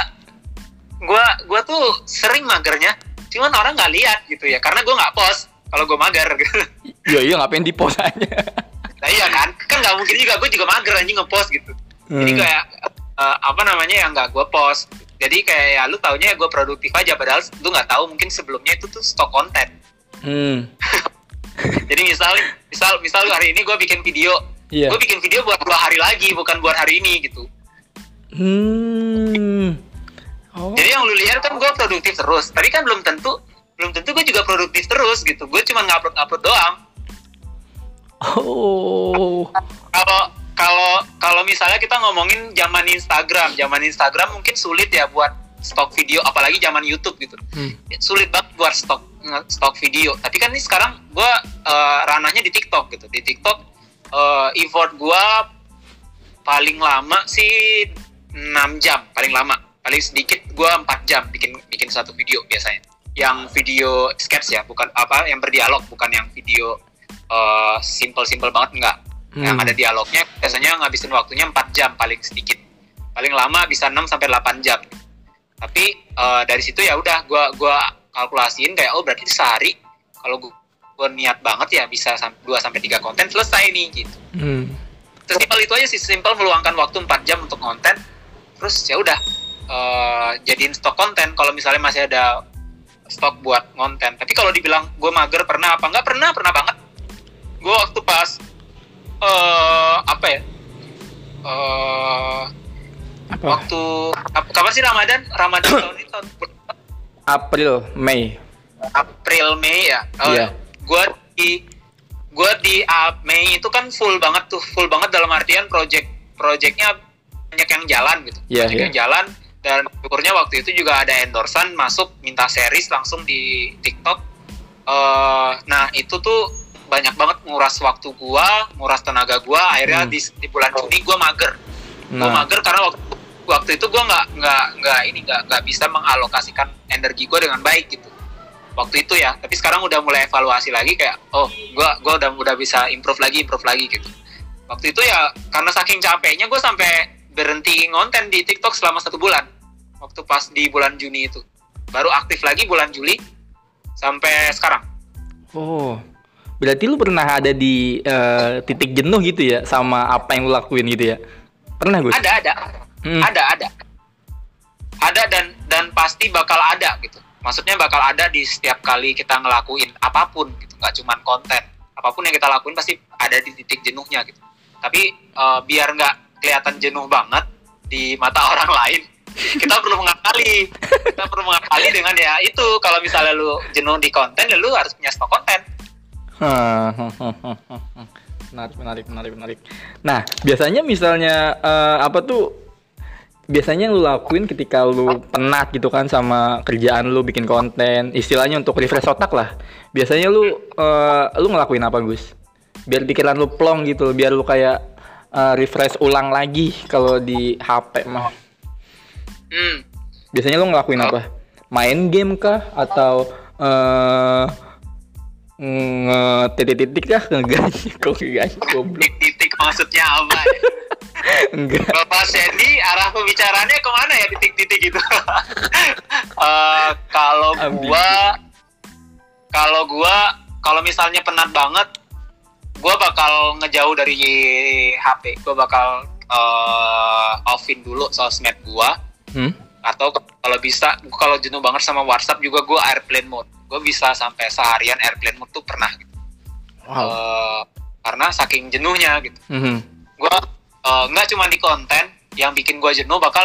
gue gue tuh sering magernya. Cuman orang nggak lihat gitu ya. Karena gue nggak post kalau gue mager. Iya iya ngapain di post aja? Nah iya kan? Kan nggak mungkin juga gue juga mager anjing ngepost gitu. Jadi Hmm. kayak eh, apa namanya yang nggak gue post. Jadi kayak ya lu taunya gue produktif aja padahal lu nggak tahu mungkin sebelumnya itu tuh stok konten. Hmm. jadi misal misal misal hari ini gue bikin video. Iya. gue bikin video buat dua hari lagi bukan buat hari ini gitu. Hmm. oh. Jadi yang lu lihat kan gue produktif terus, tapi kan belum tentu belum tentu gue juga produktif terus gitu. Gue cuma ngupload ngupload doang. oh Kalau kalau kalau misalnya kita ngomongin zaman Instagram, zaman Instagram mungkin sulit ya buat stok video, apalagi zaman YouTube gitu. Hmm. Sulit banget buat stok stok video. Tapi kan ini sekarang gue eh, ranahnya di TikTok gitu. Di TikTok eh, effort gue paling lama sih 6 jam, paling lama. Paling sedikit gue 4 jam bikin bikin satu video biasanya. Yang video sketch ya bukan apa yang berdialog bukan yang video uh, simple-simple banget enggak. Yang Hmm. ada dialognya biasanya ngabisin waktunya 4 jam paling sedikit. Paling lama bisa 6 sampai 8 jam. Tapi eh, dari situ ya udah gua gua kalkulasiin kayak oh berarti sehari kalau gua, gua niat banget ya bisa 2 sampai 3 konten selesai nih gitu. Hmm. sesimpel itu aja sih simpel meluangkan waktu 4 jam untuk konten. Terus ya udah eh, jadiin stok konten. Kalau misalnya masih ada stok buat konten tapi kalau dibilang gue mager pernah apa nggak pernah pernah banget gue waktu pas eh apa ya eh Apa? waktu ap- kapan sih Ramadan Ramadan tahun ini tahun April, Mei. April Mei ya Iya. gue di gue di uh, Mei itu kan full banget tuh full banget dalam artian project projectnya banyak yang jalan gitu Iya, banyak iya. yang jalan dan syukurnya waktu itu juga ada endorsan masuk minta series langsung di TikTok. Eh, nah itu tuh banyak banget nguras waktu gua nguras tenaga gua. Akhirnya Hmm. di, di bulan Juni gua mager. Gua Nah, mager karena waktu waktu itu gua nggak nggak nggak ini nggak nggak bisa mengalokasikan energi gua dengan baik gitu. Waktu itu ya. Tapi sekarang udah mulai evaluasi lagi kayak oh gua gua udah udah bisa improve lagi improve lagi gitu. Waktu itu ya karena saking capeknya gue sampai berhenti ngonten di TikTok selama satu bulan waktu pas di bulan Juni itu baru aktif lagi bulan Juli sampai sekarang oh. Berarti lu pernah ada di eh, titik jenuh gitu ya sama apa yang lu lakuin gitu ya? Pernah, Gus? ada ada Hmm. ada ada ada dan dan pasti bakal ada gitu maksudnya bakal ada di setiap kali kita ngelakuin apa pun gitu nggak cuman konten apa pun yang kita lakuin pasti ada di titik jenuhnya gitu tapi eh, biar nggak kelihatan jenuh banget di mata orang lain kita perlu mengakali kita perlu mengakali dengan ya itu kalau misalnya lu jenuh di konten ya lu harus punya stok konten menarik, menarik, menarik, menarik. Nah, biasanya misalnya eh, apa tuh? Biasanya yang lu lakuin ketika lu penat gitu kan sama kerjaan lu bikin konten, istilahnya untuk refresh otak lah. Biasanya lu eh, lu ngelakuin apa, Gus? Biar pikiran lu plong gitu, biar lu kayak eh, refresh ulang lagi kalau di HP mah. Hmm. Biasanya lu ngelakuin apa? Main game kah atau eh nge-titik-titik kah? Enggak, kok goblok. titik maksudnya apa ya? Enggak. Bapak Sandy arah pembicaraannya ke mana ya titik-titik gitu? Eh, kalau gua, kalau gua, kalau misalnya penat banget, gua bakal ngejauh dari HP. Gua bakal eh, offin dulu sosmed gua. Hmm? Atau kalau bisa, kalau jenuh banget sama WhatsApp juga gua airplane mode. Gua bisa sampai seharian airplane mode tuh pernah. Gitu. Wow. Eh, karena saking jenuhnya gitu Mhm. gue uh, nggak cuma di konten yang bikin gue jenuh bakal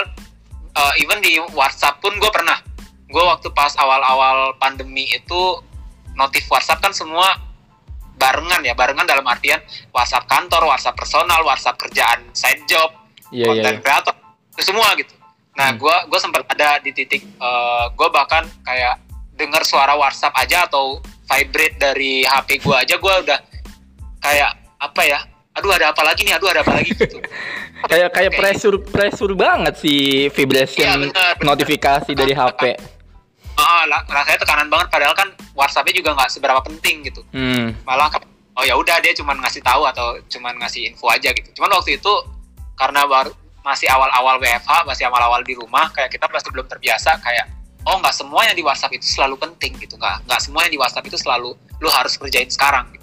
uh, even di WhatsApp pun gue pernah gue waktu pas awal-awal pandemi itu notif WhatsApp kan semua barengan ya barengan dalam artian WhatsApp kantor WhatsApp personal WhatsApp kerjaan side job Iya, iya. konten iya. kreator itu semua gitu nah Hmm. gue gue sempat ada di titik gue bahkan kayak dengar suara WhatsApp aja atau vibrate dari HP gue aja gue udah kayak apa ya aduh ada apa lagi nih aduh ada apa lagi gitu Kayak kayak Kayak pressure pressure banget sih Iya, vibration benar. notifikasi dari HP. ah la- rasanya tekanan banget padahal kan WhatsAppnya juga nggak seberapa penting gitu Hmm. malah kan, oh ya udah dia cuman ngasih tahu atau cuman ngasih info aja gitu cuman waktu itu karena baru masih awal-awal WFH masih awal-awal di rumah kayak kita pasti belum terbiasa kayak oh nggak semua yang di WhatsApp itu selalu penting gitu. Nggak nggak semua yang di WhatsApp itu selalu lu harus kerjain sekarang gitu.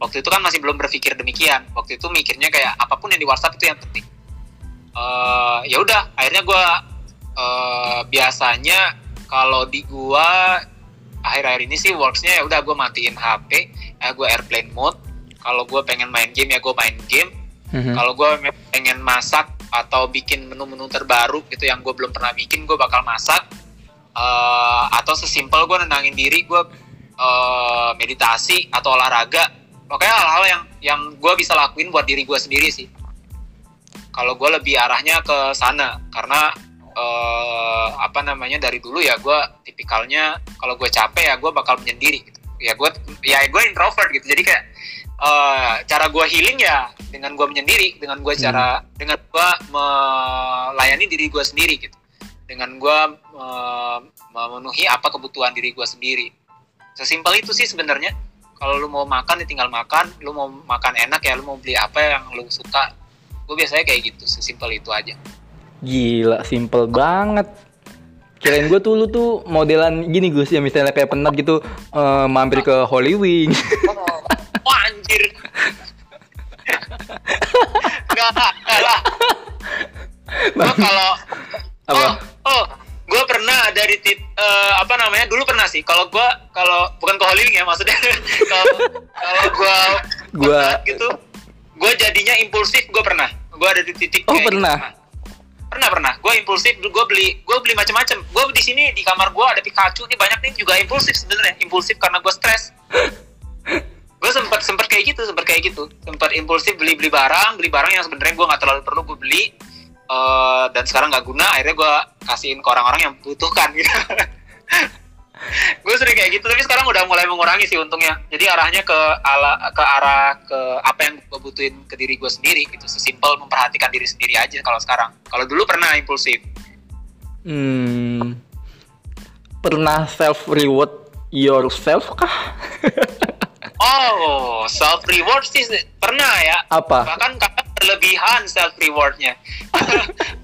waktu itu kan masih belum berpikir demikian. Waktu itu mikirnya kayak apa pun yang di WhatsApp itu yang penting. Eh, ya udah akhirnya gue biasanya kalau di gua akhir-akhir ini sih worksnya ya udah gue matiin HP ya gue airplane mode. Kalau gue pengen main game ya gue main game. Mhm. kalau gue pengen masak atau bikin menu-menu terbaru gitu yang gue belum pernah bikin gue bakal masak. Eh, atau sesimpel gue nenangin diri gue eh, meditasi atau olahraga. Pokoknya hal-hal yang yang gue bisa lakuin buat diri gue sendiri sih. Kalau gue lebih arahnya ke sana karena eh, apa namanya dari dulu ya gue tipikalnya kalau gue capek ya gue bakal menyendiri gitu. Ya gue ya gue introvert gitu. Jadi kayak eh, cara gue healing ya dengan gue menyendiri dengan gue Hmm. cara dengan gue melayani diri gue sendiri gitu. Dengan gue uh, memenuhi apa kebutuhan diri gue sendiri. Sesimpel itu sih sebenarnya. Kalau lu mau makan ya tinggal makan. Lu mau makan enak ya lu mau beli apa yang lu suka. Gue biasanya kayak gitu sesimpel itu aja. Gila, simple banget. Kirain gue tuh lu tuh modelan gini Gus ya misalnya kayak penat gitu eh, mampir ke Holy Wings. Wah anjir. Enggak, enggak lah. Gue kalau Apa? Oh, oh gue pernah dari tit, eh, apa namanya dulu pernah sih kalau gue kalau bukan ke Holy Wing ya maksudnya kalau kalau gue Gua- penat gitu gue jadinya impulsif gue pernah gue ada di titik Oh, kayak pernah? Pernah pernah. Gue impulsif gue beli gue beli macam-macam gue di sini di kamar gue ada Pikachu nih banyak nih juga impulsif sebenarnya. Impulsif karena gue stres. Gue sempat sempat kayak gitu sempat kayak gitu. Sempat impulsif beli beli barang beli barang yang sebenarnya gue nggak terlalu perlu gue beli eh, dan sekarang nggak guna akhirnya gue kasihin ke orang-orang yang butuhkan gitu gue sering kayak gitu tapi sekarang udah mulai mengurangi sih untungnya jadi arahnya ke ala ke arah ke apa yang gue butuhin ke diri gue sendiri gitu sesimpel memperhatikan diri sendiri aja kalau sekarang kalau dulu pernah impulsif Hmm. Pernah self reward yourself kah? oh self reward sih pernah ya Apa? bahkan kadang berlebihan self rewardnya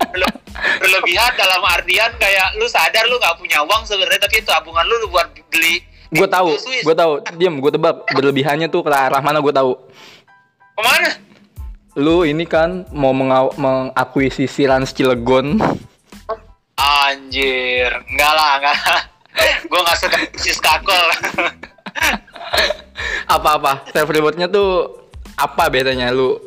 berlebihan dalam artian kayak lu sadar lu nggak punya uang sebenarnya tapi tabungan lu lu buat beli Gue tahu, Switch. gue tahu. Diam, gue tebak berlebihannya tuh ke arah mana gue tahu. ke mana Lu ini kan mau mengaw- mengakuisisi Rans Cilegon. anjir enggak lah enggak gue nggak suka sis kakol Apa-apa? Self rewardnya tuh apa bedanya lu?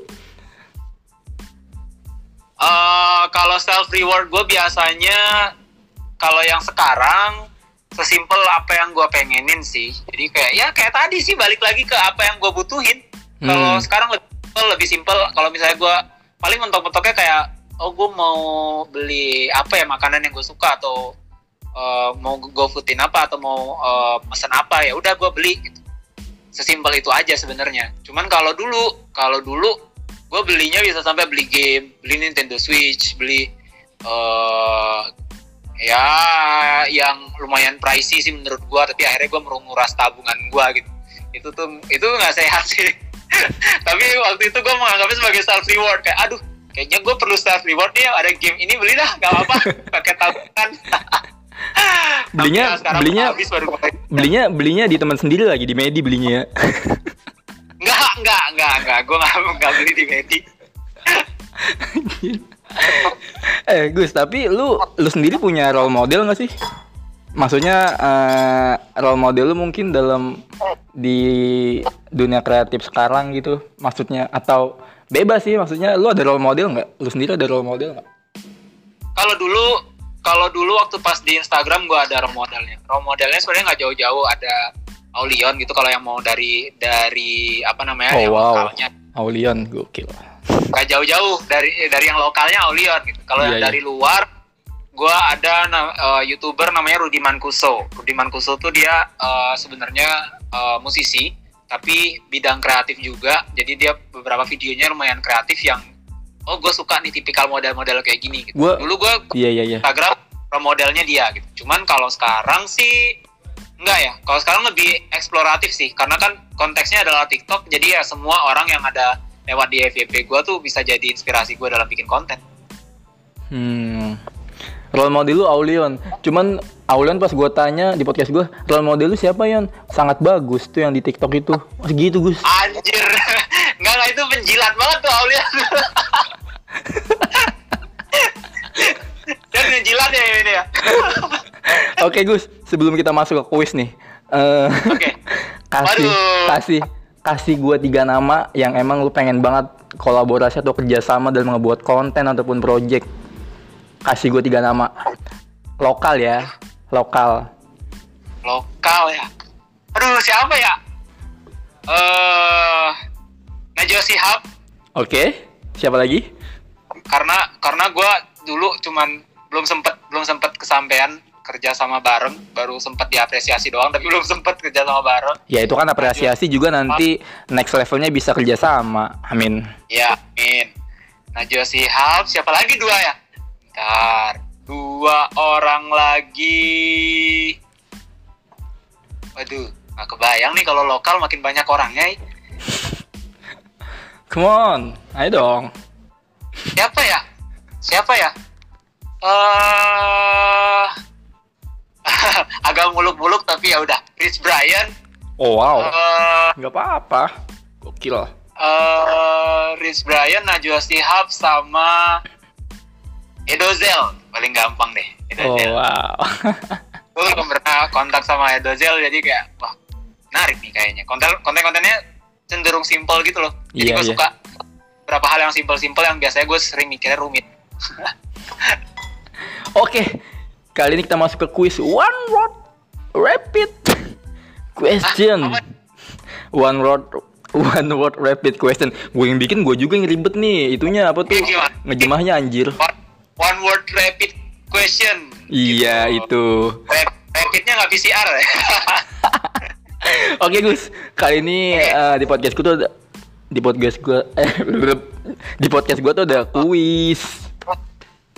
Eh, kalau self reward gue biasanya kalau yang sekarang sesimpel apa yang gue pengenin sih. Jadi kayak ya kayak tadi sih balik lagi ke apa yang gue butuhin. Kalau Hmm. sekarang lebih simpel lebih simpel. Kalau misalnya gue paling mentok-mentoknya kayak oh gue mau beli apa ya makanan yang gue suka atau eh, mau go foodin apa atau mau eh, pesen apa ya udah gue beli gitu. Sesimpel itu aja sebenarnya. Cuman kalau dulu kalau dulu gue belinya bisa sampai beli game beli Nintendo Switch beli eh ya yang lumayan pricey sih menurut gue tapi akhirnya gue menguras tabungan gue gitu. Itu tuh itu nggak sehat sih. Tapi waktu itu gue menganggapnya sebagai self reward kayak aduh kayaknya gue perlu self reward nih ada game ini beli dah nggak apa-apa pakai tabungan. Belinya- belinya- habis baru gua- Belinya belinya di teman sendiri lagi di Medi belinya. ya. Enggak, enggak, enggak, enggak. Gue enggak, enggak beli di Medi. eh Gus, tapi lu lu sendiri punya role model nggak sih? Maksudnya eh, role model lu mungkin dalam di dunia kreatif sekarang gitu, maksudnya atau bebas sih maksudnya lu ada role model nggak? Lu sendiri ada role model nggak? Kalau dulu, kalau dulu waktu pas di Instagram gue ada role modelnya. Role modelnya sebenarnya nggak jauh-jauh ada Aulion gitu kalau yang mau dari dari apa namanya Oh, yang wow. lokalnya Aulion gokil. nggak jauh-jauh dari dari yang lokalnya Aulion gitu. Kalau Iya, yang iya. dari luar gue ada eh, youtuber namanya Rudi Mancuso. Rudi Mancuso tuh dia eh, sebenarnya eh, musisi tapi bidang kreatif juga. Jadi dia beberapa videonya lumayan kreatif yang oh gue suka nih tipikal model-model kayak gini. Gitu. Gua- Dulu gue Iya iya iya. Instagram modelnya dia gitu. Cuman kalau sekarang sih enggak ya. Kalau sekarang lebih eksploratif sih karena kan konteksnya adalah TikTok. Jadi ya semua orang yang ada lewat di FYP gue tuh bisa jadi inspirasi gue dalam bikin konten. Hmm. Role model lu Aulion. Cuman Aulion pas gua tanya di podcast gua, role model lu siapa Yon? Sangat bagus tuh yang di TikTok itu. Mas gitu Gus. Anjir. Enggak enggak itu penjilat banget tuh Aulia. Dan menjilat ya ini ya. Oke Gus, sebelum kita masuk ke kuis nih, eh, Oke. kasih Waduh. kasih kasih gua tiga nama yang emang lu pengen banget kolaborasi atau kerjasama dalam ngebuat konten ataupun project. Kasih gua tiga nama. Lokal ya, lokal. Lokal ya. Aduh, siapa ya? Eh Najwa Shihab Oke, siapa lagi? karena karena gue dulu cuman belum sempet belum sempet kesampaian kerja sama bareng baru sempet diapresiasi doang tapi belum sempet kerja sama bareng Ya itu kan apresiasi juga nanti next levelnya bisa kerjasama. Amin. ya amin Najwa Shihab siapa lagi dua ya Bentar Du dua orang lagi. Waduh, nggak kebayang nih kalau lokal makin banyak orangnya. eh. Come on, ayo dong. Siapa ya? Siapa ya? Eh, agak muluk-muluk tapi ya udah. Rich Brian. Oh wow, nggak apa-apa. Gokil. eh, Rich Brian, Najwa Shihab sama Edozel paling gampang deh. Oh Edozel. wow. gue belum pernah kontak sama Edozel jadi kayak wah menarik nih kayaknya konten konten kontennya cenderung simpel gitu loh jadi Iya, gue iya. suka beberapa hal yang simpel-simpel yang biasanya gue sering mikirnya rumit Oke, kali ini kita masuk ke kuis one word rapid question. Ah? One word one word rapid question. Gue yang bikin, gue juga yang ribet nih. Itunya apa tuh? Eh? Ngejemahnya anjir. one, one word rapid question Iya Gitu. itu. Rap- rapidnya nggak PCR ya Oke Gus, kali ini eh, di podcast gue tuh ada, di podcast gue eh di podcast gue tuh ada kuis.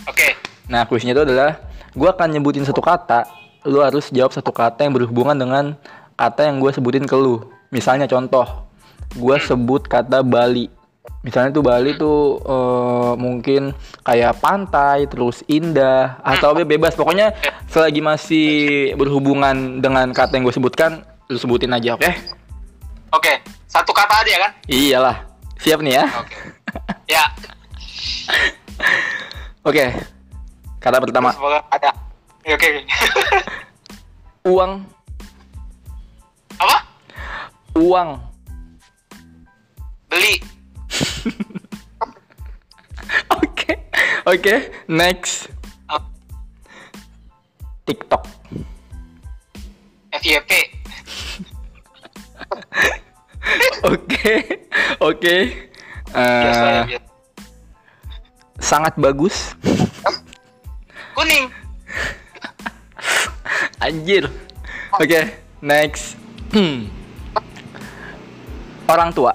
oke Nah, kuisnya itu adalah gua akan nyebutin satu kata, lu harus jawab satu kata yang berhubungan dengan kata yang gue sebutin ke lu. Misalnya contoh, gua sebut kata Bali. Misalnya tuh Bali tuh eh, mungkin kayak pantai, terus indah, atau be- bebas. Pokoknya selagi masih berhubungan dengan kata yang gue sebutkan, lu sebutin aja, oke? oke satu kata aja kan Iyalah, siap nih ya. oke ya Oke, kata pertama, semoga ada oke oke. uang, apa uang. beli Oke, oke, next. Ah, TikTok. FYP Oke, oke. Eh, sangat bagus. kuning Anjir. Oke, next. Hmm. Orang tua.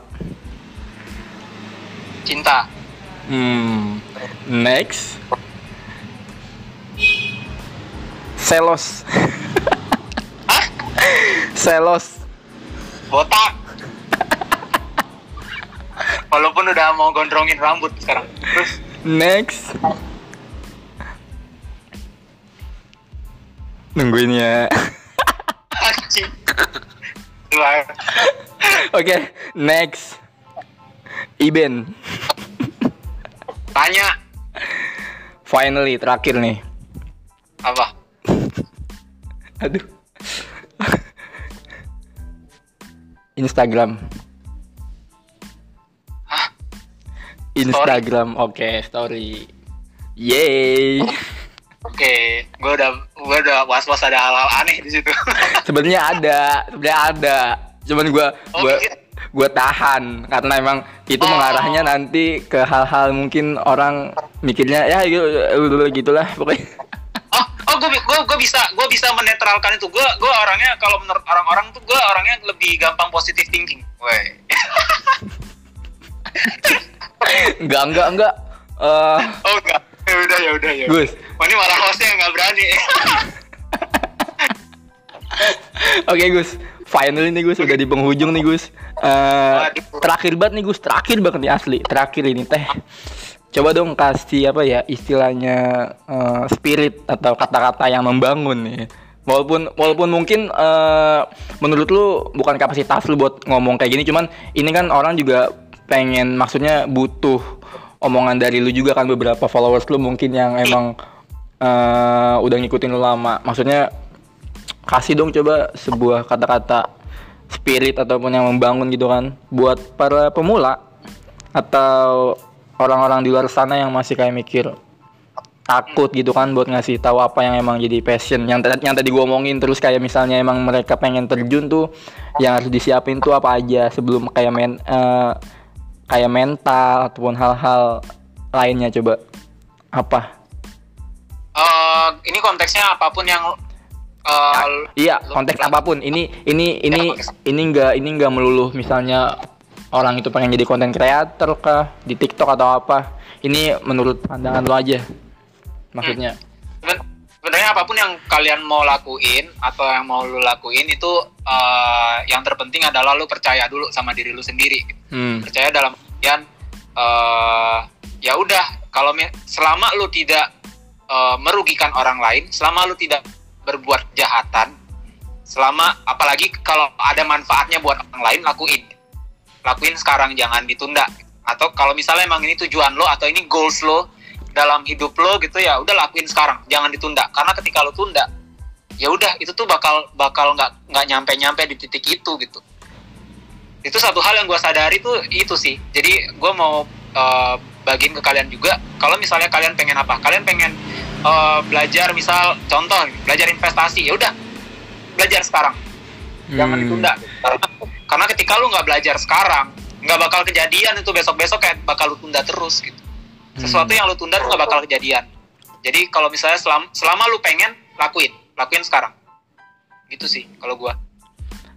cinta Hmm. Next. Selos. Selos. botak walaupun udah mau gondrongin rambut sekarang terus Next. Nungguin ya. anjing Wah, Oke, next. Iben. tanya Finally terakhir nih. apa Aduh. Instagram. Hah? Instagram, oke, story. Yeay. oke gue udah gue udah was was ada hal-hal aneh di situ Sebenarnya ada, sebenarnya ada. Cuman gua Oh, gua gitu. gua tahan karena emang itu Oh. mengarahnya nanti ke hal-hal mungkin orang mikirnya ya gitu gitulah pokoknya. oh oh gue gue gue bisa gue bisa menetralkan itu gue gue orangnya kalau menurut orang-orang tuh gue orangnya lebih gampang positive thinking Woi. Enggak, enggak, enggak. Eh, oh enggak ya udah ya udah ya Gus. Ini malah yang nggak berani Oke Gus, finally nih Gus, udah di penghujung nih Gus. Waduh. terakhir banget nih Gus, terakhir banget nih asli, terakhir ini teh. Coba dong kasih apa ya istilahnya eh, spirit atau kata-kata yang membangun nih. Walaupun walaupun mungkin eh, menurut lu bukan kapasitas lu buat ngomong kayak gini, cuman ini kan orang juga pengen maksudnya butuh omongan dari lu juga kan beberapa followers lu mungkin yang emang eh, udah ngikutin lu lama. Maksudnya kasih dong coba sebuah kata-kata spirit ataupun yang membangun gitu kan buat para pemula atau orang-orang di luar sana yang masih kayak mikir takut gitu kan buat ngasih tahu apa yang emang jadi passion. Yang tadi yang tadi gua omongin terus kayak misalnya emang mereka pengen terjun tuh yang harus disiapin tuh apa aja sebelum kayak men eh, kayak mental ataupun hal-hal lainnya coba. Apa Eh, ini konteksnya apa pun yang eh, Iya, konteks apa pun. Ini ini ini konteks. ini enggak ini enggak melulu misalnya orang itu pengen jadi konten creator kah di TikTok atau apa. Ini menurut pandangan lo aja. Maksudnya. Seben- sebenarnya apa pun yang kalian mau lakuin atau yang mau lu lakuin itu uh, yang terpenting adalah lu percaya dulu sama diri lu sendiri Hmm. percaya dalam artian uh, ya udah kalau selama lu tidak uh, merugikan orang lain selama lu tidak berbuat kejahatan selama apalagi kalau ada manfaatnya buat orang lain lakuin. Lakuin sekarang jangan ditunda. Atau kalau misalnya emang ini tujuan lo atau ini goals lo dalam hidup lo gitu ya udah lakuin sekarang jangan ditunda. Karena ketika lo tunda ya udah itu tuh bakal bakal nggak nggak nyampe nyampe di titik itu gitu. Itu satu hal yang gue sadari tuh itu sih. Jadi gue mau uh, bagiin ke kalian juga kalau misalnya kalian pengen apa? Kalian pengen uh, belajar misal contoh belajar investasi ya udah belajar sekarang. Jangan Hmm. ditunda. Karena, karena ketika lu nggak belajar sekarang nggak bakal kejadian itu besok besok kayak bakal lu tunda terus gitu. Sesuatu Hmm. yang lu tunda tuh nggak bakal kejadian. Jadi kalau misalnya selama, selama lu pengen lakuin. Lakuin sekarang. Gitu sih kalau gua.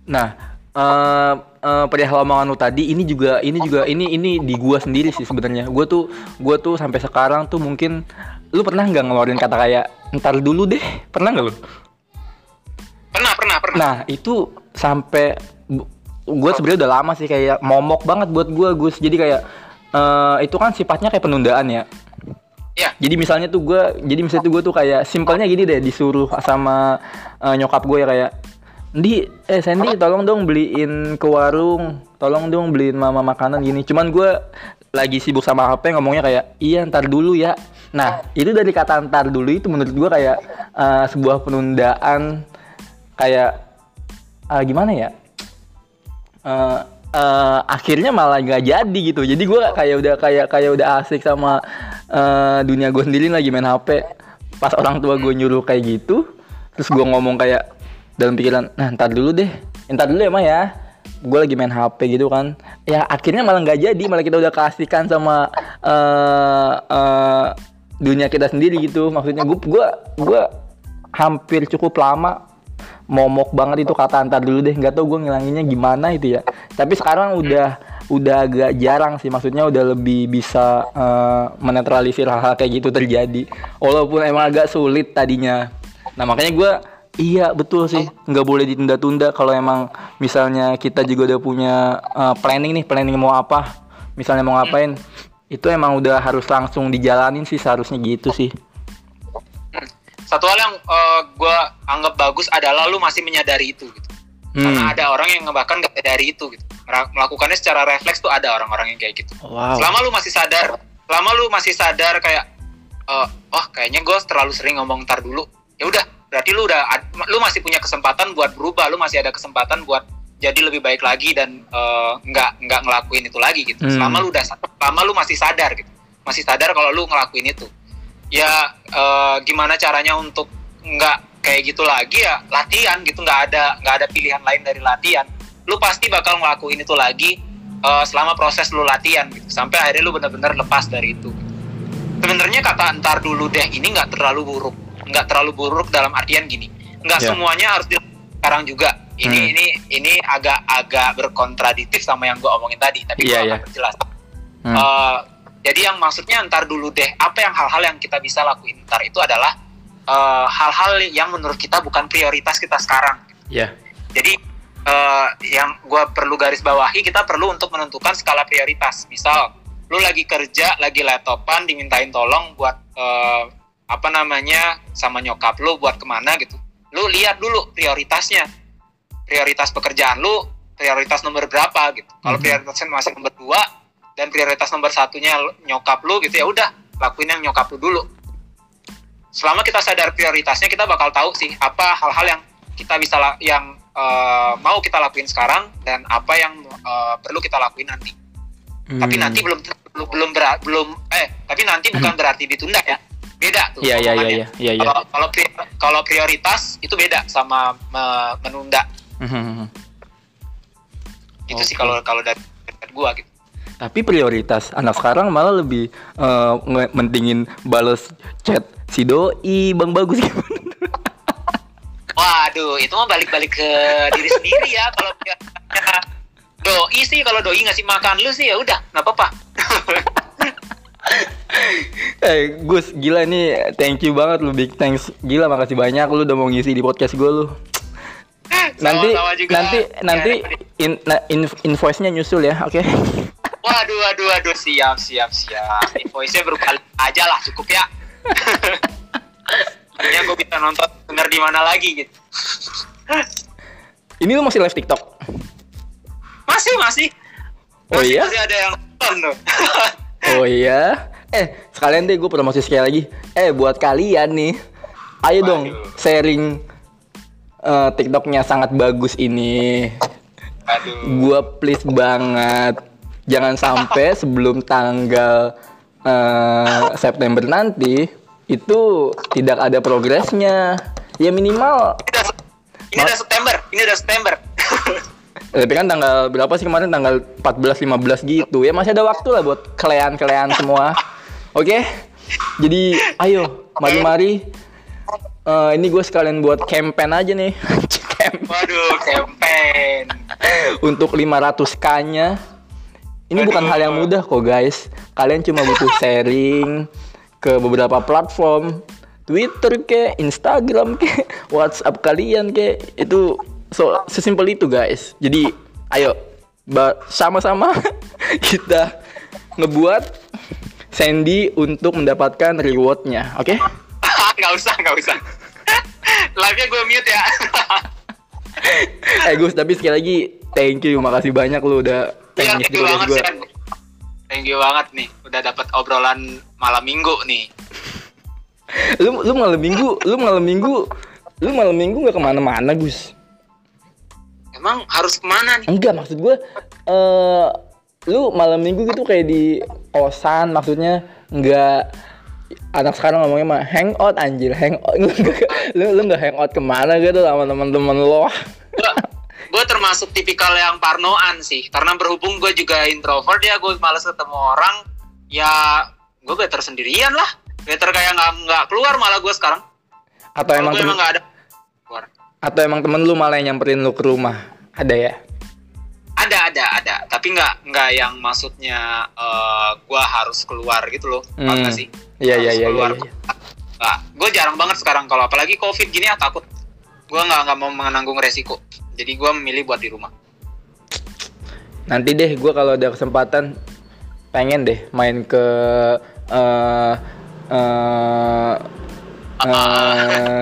Nah, eh eh, perihal omongan lu tadi ini juga ini juga ini ini di gua sendiri sih sebenarnya. Gua tuh gua tuh sampai sekarang tuh mungkin lu pernah nggak ngeluarin kata kayak ntar dulu deh pernah nggak lu? pernah pernah pernah Nah itu sampai gue sebenarnya udah lama sih kayak momok banget buat gue Gus. Jadi kayak eh, itu kan sifatnya kayak penundaan ya. ya Jadi misalnya tuh gue, jadi misalnya tuh gue tuh kayak simpelnya gini deh disuruh sama eh, nyokap gue ya kayak, di eh Sandy tolong dong beliin ke warung, tolong dong beliin mama makanan gini. Cuman gue lagi sibuk sama HP ngomongnya kayak, iya ntar dulu ya. Nah itu dari kata ntar dulu itu menurut gue kayak eh, sebuah penundaan kayak eh, gimana ya? Eh, eh, akhirnya malah nggak jadi gitu. Jadi gue kayak udah kayak kayak udah asik sama eh, dunia gue sendiri lagi main HP. Pas orang tua gue nyuruh kayak gitu, terus gue ngomong kayak dalam pikiran, nah ntar dulu deh, ntar dulu ya mah ya. Gue lagi main HP gitu kan. Ya akhirnya malah nggak jadi, malah kita udah kasihkan sama eh eh, dunia kita sendiri gitu. Maksudnya gue gua gua hampir cukup lama momok banget itu kata antar dulu deh. Nggak tahu gue ngilanginnya gimana itu ya. Tapi sekarang udah udah agak jarang sih. Maksudnya udah lebih bisa eh, menetralisir hal-hal kayak gitu terjadi. Walaupun emang agak sulit tadinya. Nah makanya gue iya betul sih. Nggak boleh ditunda-tunda kalau emang misalnya kita juga udah punya eh, planning nih. Planning mau apa? Misalnya mau ngapain itu emang udah harus langsung dijalanin sih seharusnya gitu sih. Satu hal yang gue anggap bagus adalah lu masih menyadari itu gitu. karena Hmm. ada orang yang bahkan nggak menyadari itu gitu. Melakukannya secara refleks tuh ada orang-orang yang kayak gitu. Wow. Selama lu masih sadar selama lu masih sadar kayak eh, oh kayaknya gue terlalu sering ngomong ntar dulu. Ya udah berarti lu udah lu masih punya kesempatan buat berubah lu masih ada kesempatan buat jadi lebih baik lagi dan eh, nggak nggak ngelakuin itu lagi gitu. Hmm. selama lu udah selama lu masih sadar gitu. Masih sadar kalau lu ngelakuin itu. Ya eh, gimana caranya untuk nggak kayak gitu lagi ya latihan gitu. Nggak ada nggak ada pilihan lain dari latihan. Lu pasti bakal ngelakuin itu lagi eh, selama proses lu latihan gitu. Sampai akhirnya lu benar-benar lepas dari itu. Sebenarnya kata ntar dulu deh ini nggak terlalu buruk. Nggak terlalu buruk dalam artian gini. Nggak Ya. semuanya harus dilakukan sekarang juga ini Hmm. ini ini agak-agak berkontradiktif sama yang gue omongin tadi tapi gue Iya, akan iya. perjelas Hmm. Eh, jadi yang maksudnya ntar dulu deh apa yang hal-hal yang kita bisa lakuin ntar itu adalah eh, hal-hal yang menurut kita bukan prioritas kita sekarang ya jadi eh, yang gue perlu garis bawahi kita perlu untuk menentukan skala prioritas misal lu lagi kerja lagi laptopan dimintain tolong buat eh, apa namanya sama nyokap lu buat ke mana gitu lu lihat dulu prioritasnya prioritas pekerjaan lu prioritas nomor berapa gitu. Kalau Mhm. prioritasnya masih nomor dua dan prioritas nomor satunya nyokap lu gitu ya udah lakuin yang nyokap lu dulu. Selama kita sadar prioritasnya kita bakal tahu sih apa hal-hal yang kita bisa yang eh, mau kita lakuin sekarang dan apa yang eh, perlu kita lakuin nanti. Tapi Hmm. nanti belum belum belum bera- belum eh tapi nanti bukan berarti ditunda ya. Beda tuh Iya iya iya iya iya iya. kalau kalau pri- kalau prioritas itu beda sama me- menunda Mhm. itu sih Oke. kalau kalau dari, dari gua gitu Tapi prioritas anak sekarang malah lebih nge- mentingin bales chat si doi bang bagus gimana? waduh itu mah balik-balik ke diri sendiri ya kalau doi sih kalau doi ngasih makan lu sih ya udah nggak apa-apa Eh Gus gila nih thank you banget lu big thanks gila makasih banyak lu udah mau ngisi di podcast gue lu nanti nanti Ya, nanti in, in- invoice-nya nyusul ya oke Waduh, waduh, waduh, siap, siap, siap. Invoice-nya berkali aja lah, cukup ya. Akhirnya gue bisa nonton, denger di mana lagi gitu. ini lu masih live TikTok Masih, masih. Oh Masih- iya? Masih ada yang nonton tuh. oh iya eh sekalian deh gue promosi sekali lagi eh buat kalian nih ayo dong Waduh. sharing eh, TikToknya sangat bagus ini. Aduh. gua please banget. Jangan sampai sebelum tanggal eh, September nanti itu tidak ada progresnya. Ya minimal. Ini udah, ini udah September, ini udah September. tapi kan tanggal berapa sih kemarin? Tanggal 14 15 gitu. Ya masih ada waktu lah buat kalian-kalian semua. Oke? Jadi ayo mari-mari Eh, ini gue sekalian buat campaign aja nih Camp- Waduh, campaign. untuk 500k-nya. Ini bukan hal yang mudah kok guys. Kalian cuma butuh sharing ke beberapa platform, Twitter ke, Instagram ke, WhatsApp kalian ke. Itu so sesimpel itu guys. Jadi ayo sama-sama kita ngebuat Sandy untuk mendapatkan rewardnya, oke? nggak usah, nggak usah. Live-nya gue mute ya. eh Gus, tapi sekali lagi thank you, makasih banyak lu udah pengen thank ngisi you podcast banget sih. Thank you banget nih, udah dapat obrolan malam minggu nih. lu lu malam minggu lu malam minggu lu malam minggu nggak ke mana-mana gus Emang harus ke mana nih? enggak maksud gue eh lu malam minggu gitu kayak di kosan maksudnya enggak anak sekarang ngomongnya mah hangout anjir hangout lu lu nggak hangout ke mana gitu sama teman-teman lo gue termasuk tipikal yang parnoan sih. Karena berhubung gue juga introvert ya gue males ketemu orang ya gue better sendirian lah. Better kayak nggak nggak keluar malah gue sekarang. Atau emang temen, emang nggak ada keluar. Atau emang temen lu malah yang nyamperin lu ke rumah? Ada ya? Ada ada ada. Tapi nggak nggak yang maksudnya eh gue harus keluar gitu loh. Hmm. Sih Iya, iya, iya, iya, iya. Gue jarang banget sekarang kalau apalagi covid gini ya takut gue nggak nggak mau menanggung resiko jadi gue memilih buat di rumah Nanti deh gue kalau ada kesempatan pengen deh main ke eh eh eh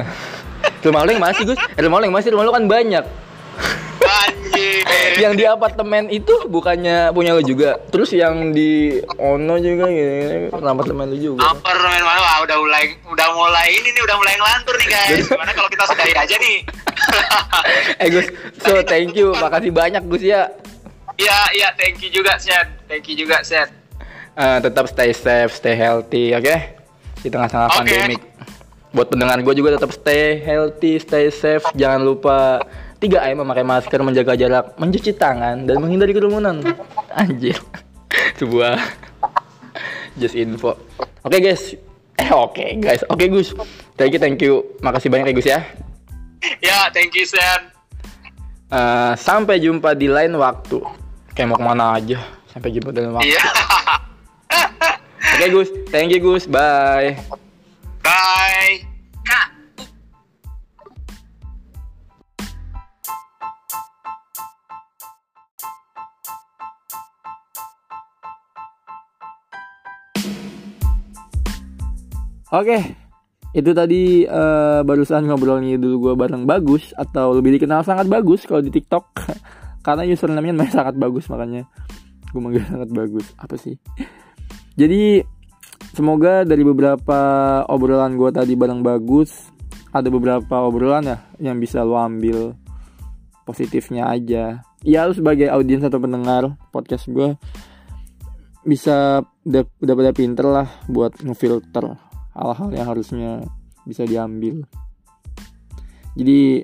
rumah lu yang masih Gus? Eh, rumah lu yang masih rumah lu kan banyak. yang di apartemen itu bukannya punya lu juga. Terus yang di Ono juga gitu, apartemen lu juga. Apartemen mana? Wah, udah mulai udah mulai ini nih, udah mulai ngelantur nih guys. Gimana kalau kita sudahi aja nih? eh Gus, so thank you, makasih banyak Gus ya. Iya, iya, thank you juga, Seth. Thank you juga, Seth. Eh, tetap stay safe, stay healthy, oke? Di tengah-tengah Oke. pandemik. Buat pendengar gue juga tetap stay healthy, stay safe. Jangan lupa 3M memakai masker, menjaga jarak, mencuci tangan, dan menghindari kerumunan. Anjir. Sebuah just info. Oke guys. Eh oke guys. Oke Gus. Thank you, thank you. Makasih banyak ya Gus ya. Ya, thank you, Seth. Eh, sampai jumpa di lain waktu. Kayak mau ke mana aja. Sampai jumpa di lain waktu. Iya. Oke Gus. Thank you Gus. Bye. Bye. Oke, itu tadi eh, barusan ngobrol dulu gue bareng Bagus atau lebih dikenal sangat bagus kalau di TikTok karena username-nya namanya sangat bagus makanya gue manggil sangat bagus. Apa sih? Jadi semoga dari beberapa obrolan gue tadi bareng Bagus ada beberapa obrolan ya yang bisa lo ambil positifnya aja. Ya lu sebagai audiens atau pendengar podcast gue bisa udah udah pada pinter lah buat ngefilter hal-hal yang harusnya bisa diambil. Jadi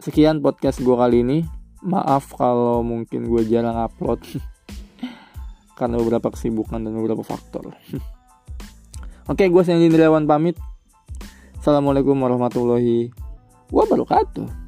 sekian podcast gue kali ini. Maaf kalau mungkin gue jarang upload karena beberapa kesibukan dan beberapa faktor. Oke, gue Sandy Indrawan pamit. Assalamualaikum warahmatullahi wabarakatuh.